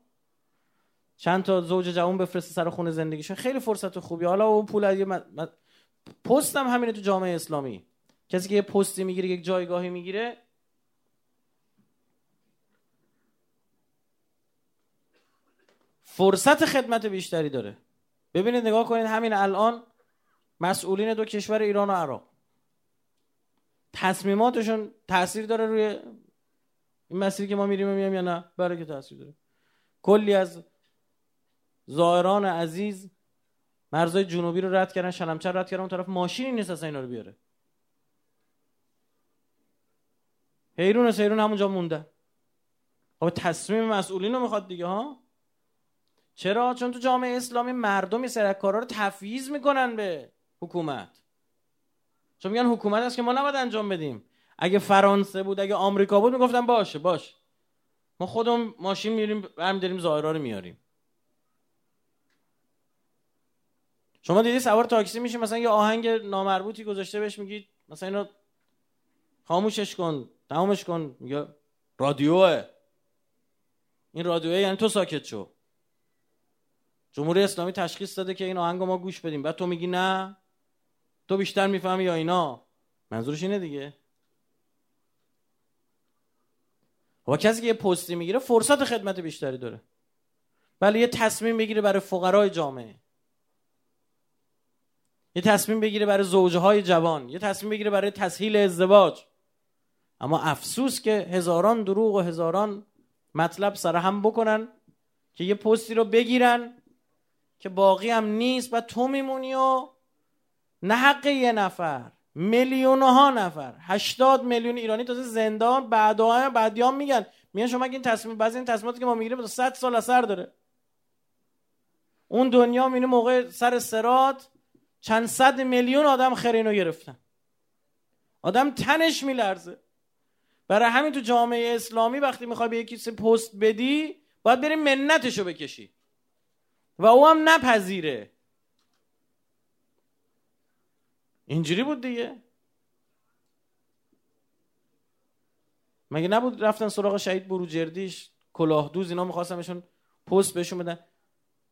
چند تا زوج جوان بفرسته سر خونه زندگیشون. خیلی فرصت خوبی حالا اون پول از پست هم همینه تو جامعه اسلامی. کسی که یه پستی می‌گیره یک جایگاهی می‌گیره فرصت خدمت بیشتری داره. ببینید نگاه کنید همین الان مسئولین دو کشور ایران و عراق. تصمیماتشون تاثیر داره روی این مسیری که ما میریم میام یا نه؟ برای که تاثیر داره. کلی از زائران عزیز مرزای جنوبی رو رد کردن شلمچر رد کردن اون طرف ماشینی نیست اصلا اینا رو بیاره. حیرون سیرون همونجا مونده. خب تصمیم مسئولین رو می‌خواد دیگه ها؟ چرا؟ چون تو جامعه اسلامی مردم سرکارا رو تفییض می‌کنن به حکومت. چون میگن حکومت است که ما نباید انجام بدیم. اگه فرانسه بود اگه آمریکا بود می‌گفتن باشه باش. ما خودمون ماشین میریم برمی داریم ظاهرا رو میاریم. شما دیدی سوار تاکسی میشی مثلا یه آهنگ نامربوطی گذاشته بهش میگی مثلا اینو خاموشش کن. تمامش کن. میگه رادیوه. این رادیوه یعنی تو ساکت شو. جمهوری اسلامی تشخیص داده که این آهنگ ما گوش بدیم. بعد تو میگی نه. تو بیشتر می‌فهمی یا اینا. منظورش اینه دیگه. و کسی که یه پستی می‌گیره فرصت خدمت بیشتری داره. ولی یه تصمیم بگیره برای فقرای جامعه. یه تصمیم بگیره برای زوجه های جوان. یه تصمیم بگیره برای تسهیل ازدواج. اما افسوس که هزاران دروغ و هزاران مطلب سر هم بکنن که یه پستی رو بگیرن که باقی هم نیست و تو میمونی و نه حق یه نفر میلیون ها نفر هشتاد میلیون ایرانی تازه زندان بعدا بعدیان میگن. میگن شما این تصمیم بعضی این تصمیماتی که ما می‌گیریم 100 سال اثر داره. اون دنیا مینه موقع سر سرات چند صد میلیون آدم خرینو گرفتن. آدم تنش میلرزه. برای همین تو جامعه اسلامی وقتی می‌خوای به یکی پست بدی باید بری منتشو بکشی. و او هم نپذیره. اینجوری بود دیگه. مگه نبود رفتن سراغ شهید بروجردیش کلاه دوز اینا میخواستمشون پست بهشون بدن؟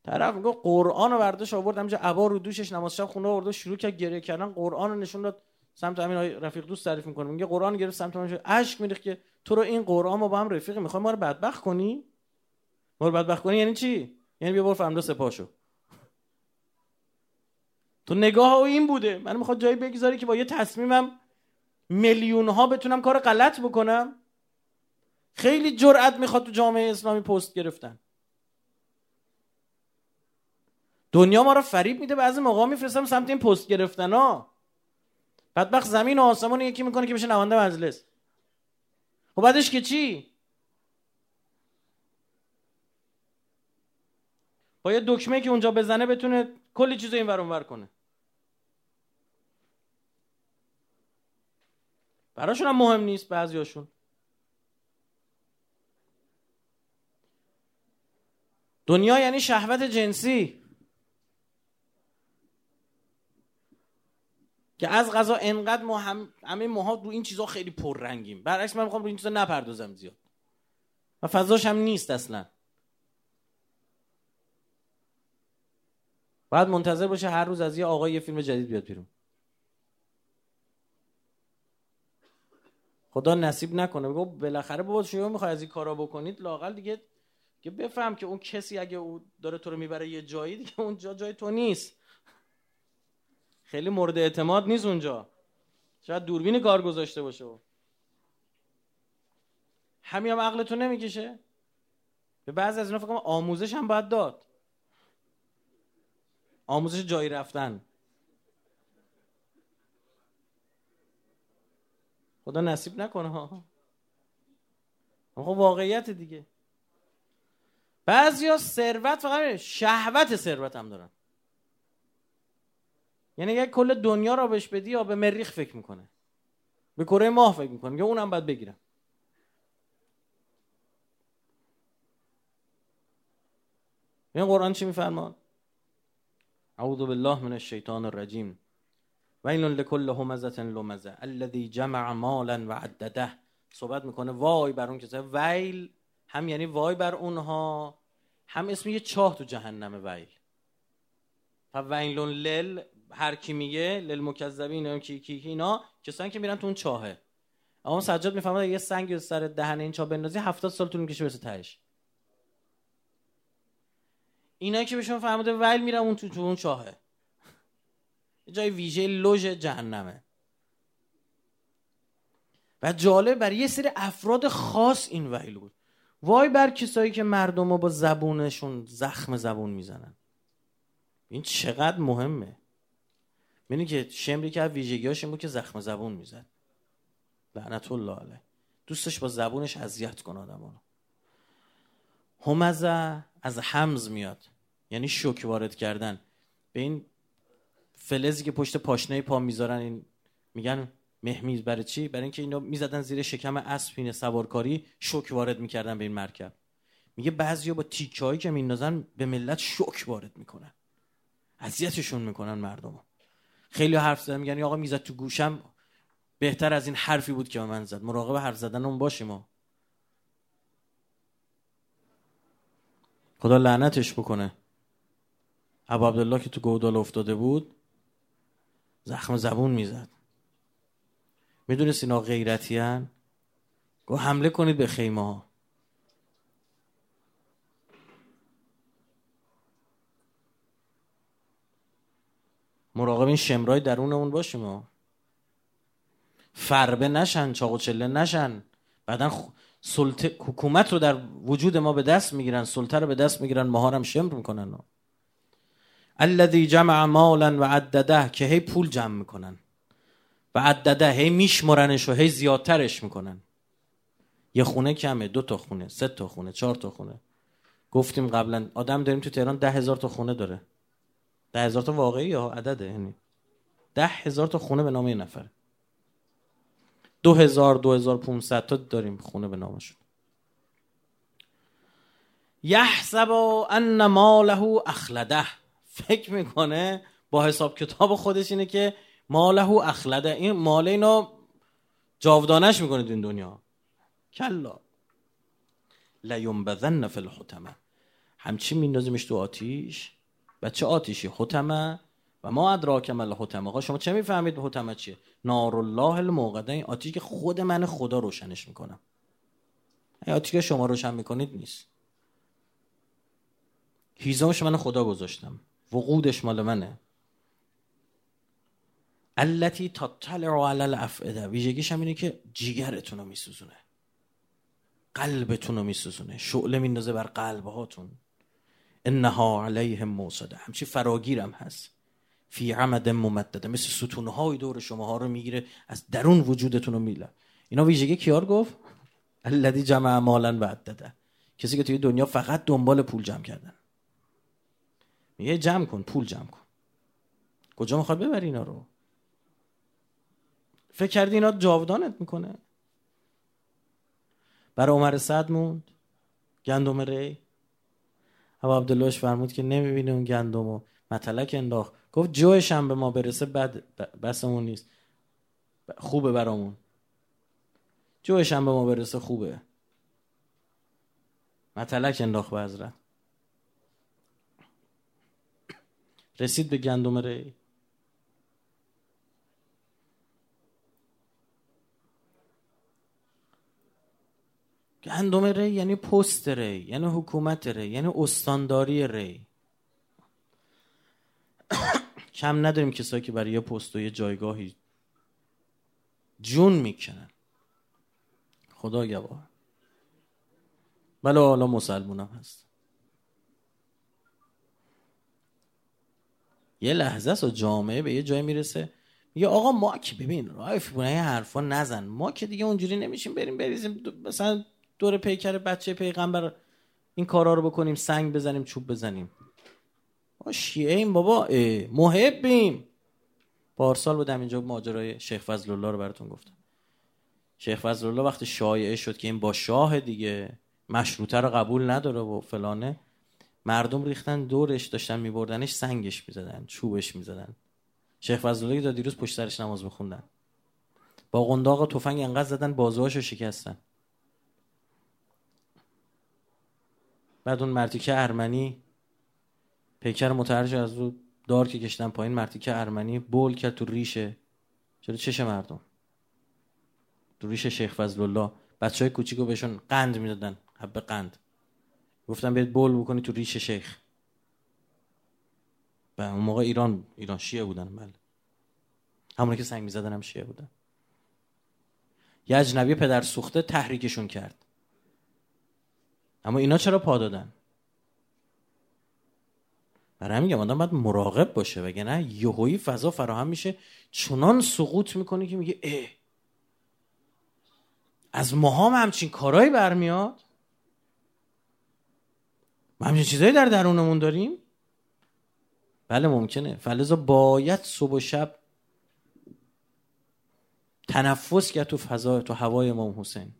طرف میگه قرآن رو برداشت آورد همینجا عبا رو دوشش نماز شب خونه آورد شروع کرد گریه کردن. قرآن رو نشون داد سمت همین رفیق دوست تعریف می‌کنه. میگه قرآن گرفت سمت من اشک میریخت که تو رو این قرآن ما با هم رفیق می‌خوای ما رو بدبخت کنی؟ ما رو بدبخت کنی یعنی چی؟ یعنی بیا برو فردا سپاشو تو نگاه او این بوده. من می‌خواد جایی بگذاری که با یه تصمیمم میلیون ها بتونم کار غلط بکنم. خیلی جرأت می‌خواد تو جامعه اسلامی پست گرفتن. دنیا ما رو فریب میده بعضی موقع میفرستم سمت این پست گرفتن ها. بدبخت زمین و آسمان یکی می‌کنه که بشه نماینده مجلس. خب بعدش که چی؟ با یه دکمه که اونجا بزنه بتونه کلی چیز این ور کنه. براشون هم مهم نیست بعضیاشون. دنیا یعنی شهوت جنسی. که از غذا انقدر ما هم همه ماها رو این چیزا خیلی پررنگیم. برعکس من می‌خوام رو این چیزا نپردازم زیاد. و فضاش هم نیست اصلا. باید منتظر باشه هر روز از یه آقای یه فیلم جدید بیاد بیرون. خدا نصیب نکنه. بگو بالاخره بابا شما می‌خوای از این کارا بکنید لاقل دیگه که بفهم که اون کسی اگه او داره تو رو می‌بره یه جایی دیگه اونجا جای تو نیست. خیلی مورد اعتماد نیست اونجا. شاید دوربین کار گذاشته باشه همین هم عقلتون نمی‌کشه؟ به بعضی از اینا فکر آموزش هم باید داد. آموزش جایی رفتن. خدا نصیب نکنه ها. خب واقعیت دیگه. بعضیا ثروت فقط شهوت ثروت هم دارن. یعنی یک کل دنیا را بهش بدی یا به مریخ فکر می‌کنه. به کره ماه فکر می‌کنه. یا اونم باید بگیرم. این قرآن چی میفرمان؟ اعوذ بالله من الشیطان الرجیم. ویل لکل همزه لمزه الذي جمع مالا و عدده صحبت می‌کنه وای بر اون کسا ویل هم یعنی وای بر اونها هم اسم یه چاه تو جهنم ویل. ویل لل هر کی میگه للمکذبین کی کی اینا کسانی که میرن تو اون چاهه. اما سجاد می‌فهمه یه سنگ سر دهن این چاه بندازی 70 سال طول می‌کشه برسه تهش. اینایی که بهشون فهمیده ویل میرن اون تو, تو اون چاهه. جای ویژه لوژ جهنمه. و جالب برای یه سری افراد خاص این ویل بود. وای بر کسایی که مردم رو با زبونشون زخم زبون می‌زنن. این چقدر مهمه. می‌دونی که شمری که ویژگیاش این بود که زخم زبون می‌زد. لعنت الله علیه. دوستش با زبونش اذیت کنه آدمانو. همزه از حمز میاد. یعنی شوک وارد کردن. به این فلزی که پشت پاشنه پا می‌ذارن این میگن مهمیز برای چی؟ برای اینکه اینا می‌زدن زیر شکم اسب سوارکاری شوک وارد می‌کردن به این مرکب. میگه بعضیا با تیکهایی که میندازن به ملت شوک وارد می‌کنن. اذیتشون می‌کنن مردم خیلی حرف زدن میگن آقا می‌زد تو گوشم بهتر از این حرفی بود که من زد. مراقب حرف زدن اون باشیم ما. خدا لعنتش بکنه. ابو عبدالله که تو گودال افتاده بود زخم زبون می‌زد. می‌دونست اینا غیرتی هن؟ گو حمله کنید به خیمه ها مراقب این شمرای درون اون باشیم ها فربه نشن چاق و چله نشن. بعدا سلطه حکومت رو در وجود ما به دست می‌گیرن سلطه رو به دست می‌گیرن ماهارم شمر می‌کنن ها. الذي جمع مالا و عدده که هی پول جمع می‌کنن. و عدده هی میشمرنش و هی زیادترش می‌کنن. یه خونه کمه دو تا خونه سه تا خونه چهار تا خونه. گفتیم قبلا آدم داریم تو تهران ده هزار تا خونه داره. ده هزار تا واقعی یا عدده؟ یعنی ده هزار تا خونه به نام یه نفر دو هزار دو هزار تا داریم خونه به نامشون. یحسب ان ماله اخلده. فکر می‌کنه با حساب کتاب خودش اینه که ماله اخلده. این مال اینو جاودانش می‌کنه این دنیا. کلا. لیونبذن فی الحتمه همچی میندازیمش تو آتیش. و چه آتیشی حتمه و ما ادراک مل حتمه آقا شما چه می‌فهمید حتمه چیه؟ نار الله الموقده این آتیشی که خود من خدا روشنش می‌کنم. این آتیشی که شما روشن می‌کنید نیست. هیزمش من خدا گذاشتم. وقودش مال منه. التي تطلع علی الافئده ویژگیش هم اینه که جیگرتون رو میسوزونه. قلبتون رو میسوزونه. شعله میندازه بر قلب هاتون انها علیهم موصده همچی فراگیرم هست. فی عمد ممدده. مثل ستونهای دور شما رو می‌گیره از درون وجودتون رو میله اینا ویژگی کیار گفت؟ الذی جمع مالا و عدده. کسی که توی دنیا فقط دنبال پول جمع کردن. میگه جمع کن پول جمع کن. کجا می‌خواد ببری اینا رو؟ فکر کردی اینا جاودانت می‌کنه؟ برای عمر صد موند. گندم ری. ابا عبداللهش فرمود که نمی‌بینه اون گندم و مطلق انداخت. گفت جوش هم به ما برسه بد بسمون نیست. خوبه برامون. جوش هم به ما برسه خوبه. مطلق انداخت به حضرت. رسید به گندم ری. گندم ری یعنی پست ری یعنی حکومت ری یعنی استانداری ری. کم نداریم کسایی که برای یه پست و یه جایگاهی جون می‌کنن. خدا گواه. بله حالا مسلمونم هست. یه لحظه است و جامعه به یه جای می‌رسه. میگه آقا ما که ببین رایف بونه حرفا نزن. ما که دیگه اونجوری نمیشیم بریم بریزیم مثلا دور پیکر بچه پیغمبر این کارا رو بکنیم سنگ بزنیم چوب بزنیم. ما شیعه ایم بابا. محبیم. پارسال بودم اینجا ماجرای شیخ فضل الله رو براتون گفتم. شیخ فضل الله وقتی شایعه شد که این با شاه دیگه مشروطه رو قبول نداره و فلانه مردم ریختن دورش داشتن میبردنش سنگش می‌زدن چوبش می‌زدن. شیخ فضل الله دیروز پشت سرش نماز بخوندن با قنداق تفنگ انقدر زدن بازوهاشو شکستن. بعد اون مرتیکه ارمنی پیکر متحرش از رو دار که کشتن پایین مرتیکه ارمنی بول کرد تو ریشه چرا چش مردم؟ تو ریش شیخ فضل الله بچه های کوچیکو بهشون قند می‌دادن حب قند. گفتن بهت بول بکنی تو ریش شیخ. و اون موقع ایران ایران شیعه بودن بله. همونی که سنگ می‌زدن هم شیعه بودن. یه اجنبی پدر سوخته تحریکشون کرد. اما اینا چرا پا دادن؟ برای میگم آدم باید مراقب باشه وگرنه یهویی فضا فراهم میشه چنان سقوط می‌کنه که میگه اه از ماها هم همچین کارهایی برمیاد؟ ما همچین چیزایی در درونمون داریم؟ بله ممکنه. فلزا باید صبح و شب تنفس کرد تو فضا تو هوای امام حسین.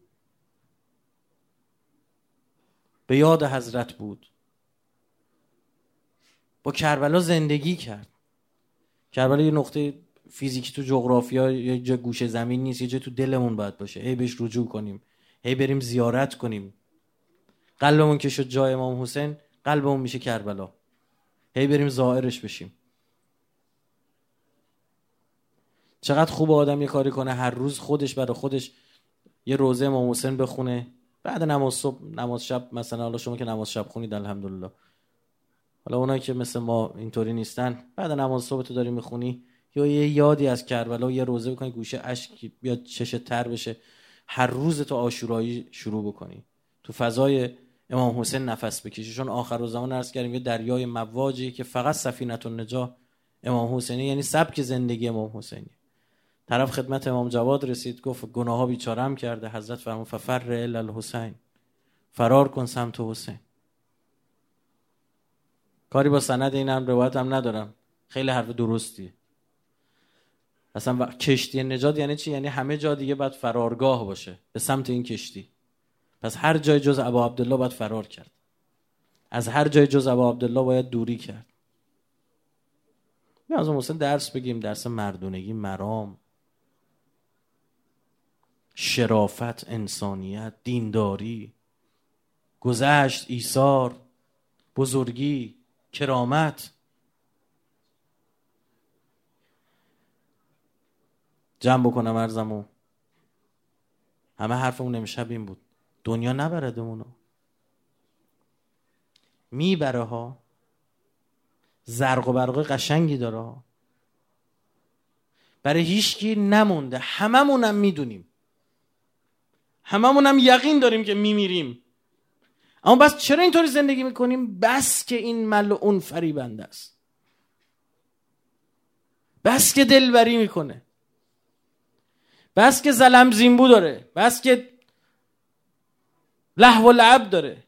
به یاد حضرت بود. با کربلا زندگی کرد. کربلا یه نقطه فیزیکی تو جغرافیا یه جا گوشه زمین نیست یه جا تو دلمون باید باشه. هی بهش رجوع کنیم. هی بریم زیارت کنیم. قلبمون که شد جای امام حسین قلبمون میشه کربلا. هی بریم زائرش بشیم. چقدر خوب آدم یه کاری کنه هر روز خودش برای خودش یه روزه امام حسین بخونه. بعد نماز صبح نماز شب مثلا حالا شما که نماز شب خونید الحمدلله. حالا اونایی که مثل ما اینطوری نیستن بعد نماز صبح تو داری می‌خونی یا یه یادی از کربلا یه روزه بکنی گوشه اشک بیاد چش تر بشه. هر روز تو آشورایی شروع بکنی. تو فضای امام حسین نفس بکشی. چون آخر و زمان عرض کردیم یه دریای مواجی که فقط سفینت نجا امام حسینی یعنی سبک زندگی امام حسینی. طرف خدمت امام جواد رسید گفت گناه ها بیچارم کرده حضرت فرمود ففر الا الحسین. فرار کن سمت حسین. کاری با سند این هم روایت هم ندارم. خیلی حرف درستیه. اصلا کشتی نجات یعنی چی؟ یعنی همه جا دیگه باید فرارگاه باشه به سمت این کشتی. پس هر جای جز ابا عبدالله باید فرار کرد. از هر جای جز ابا عبدالله باید دوری کرد. می از حسین درس بگیم درس مردونگی مرام. شرافت انسانیت دینداری گذشت ایثار بزرگی کرامت. جمع بکنم ارزمو همه حرفمون امشب این بود. دنیا نبردمونو. می‌بره ها. زرق و برق قشنگی داره برای هیچکی نمونده. هممونم می‌دونیم. هممونم یقین داریم که میمیریم. اما بس چرا اینطوری زندگی می‌کنیم؟ بس که این ملعون فریبنده است. بس که دلبری می‌کنه. بس که زلم زیمبو داره. بس که لحو و لعب داره.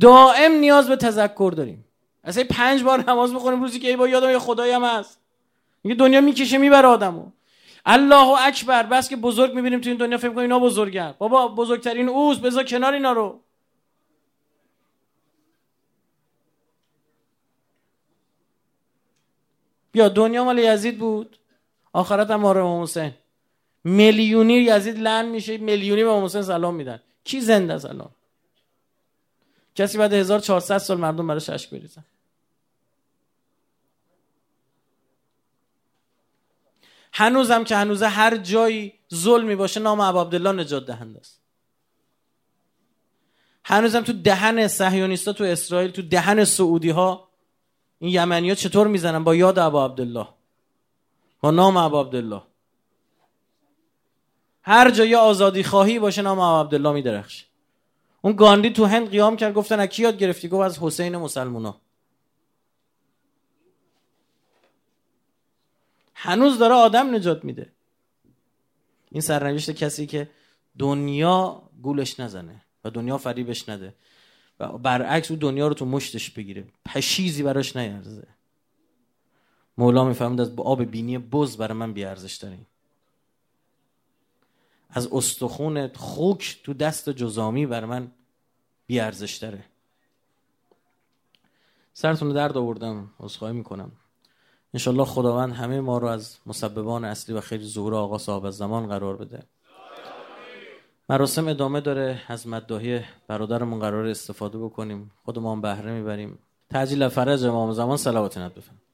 دائم نیاز به تذکر داریم. اصلا پنج بار نماز بخونیم روزی که ای با یادم یه خدایی هم هست. میگه دنیا می‌کشه می‌بره آدمو. الله اکبر بس که بزرگ می‌بینیم تو این دنیا فکر کنیم اینا بزرگن. بابا بزرگترین اوست. بذار کنار اینا رو. بیا دنیا مال یزید بود. آخرت هم امام حسین. میلیونی یزید لن میشه میلیونی به حسین سلام میدن. کی زنده سلام؟ کسی بعد 1400 سال مردم براش اشک بریزن. هنوزم که هنوز هر جایی ظلمی باشه نام عبدالله نجات دهنده است. هنوزم تو دهن صهیونیستا تو اسرائیل تو دهن سعودی ها این یمنی ها چطور می‌زنن؟ با یاد ابو عبدالله. با نام ابو عبدالله. هر جایی آزادی خواهی باشه نام ابو عبدالله میدرخش اون گاندی تو هند قیام کرد گفتن از کی یاد گرفتی؟ گفت از حسین مسلمونا. هنوز داره آدم نجات میده. این سرنوشت کسی که دنیا گولش نزنه و دنیا فریبش نده و برعکس او دنیا رو تو مشتش بگیره. پشیزی براش نیارزه. مولا می‌فهمد از آب بینی بز برای من بیارزش داریم از استخون خوک تو دست جزامی بر من بیارزش داره. سرتون درد آوردم. عذرخواهی می‌کنم. انشالله خداوند همه ما رو از مسببان اصلی و خیلی ظهور آقا صاحب زمان قرار بده. مراسم ادامه داره از مداهی برادرمون قرار استفاده بکنیم. خودمان بهره می‌بریم. تعجیل فرج امام زمان صلوات بفرمایید.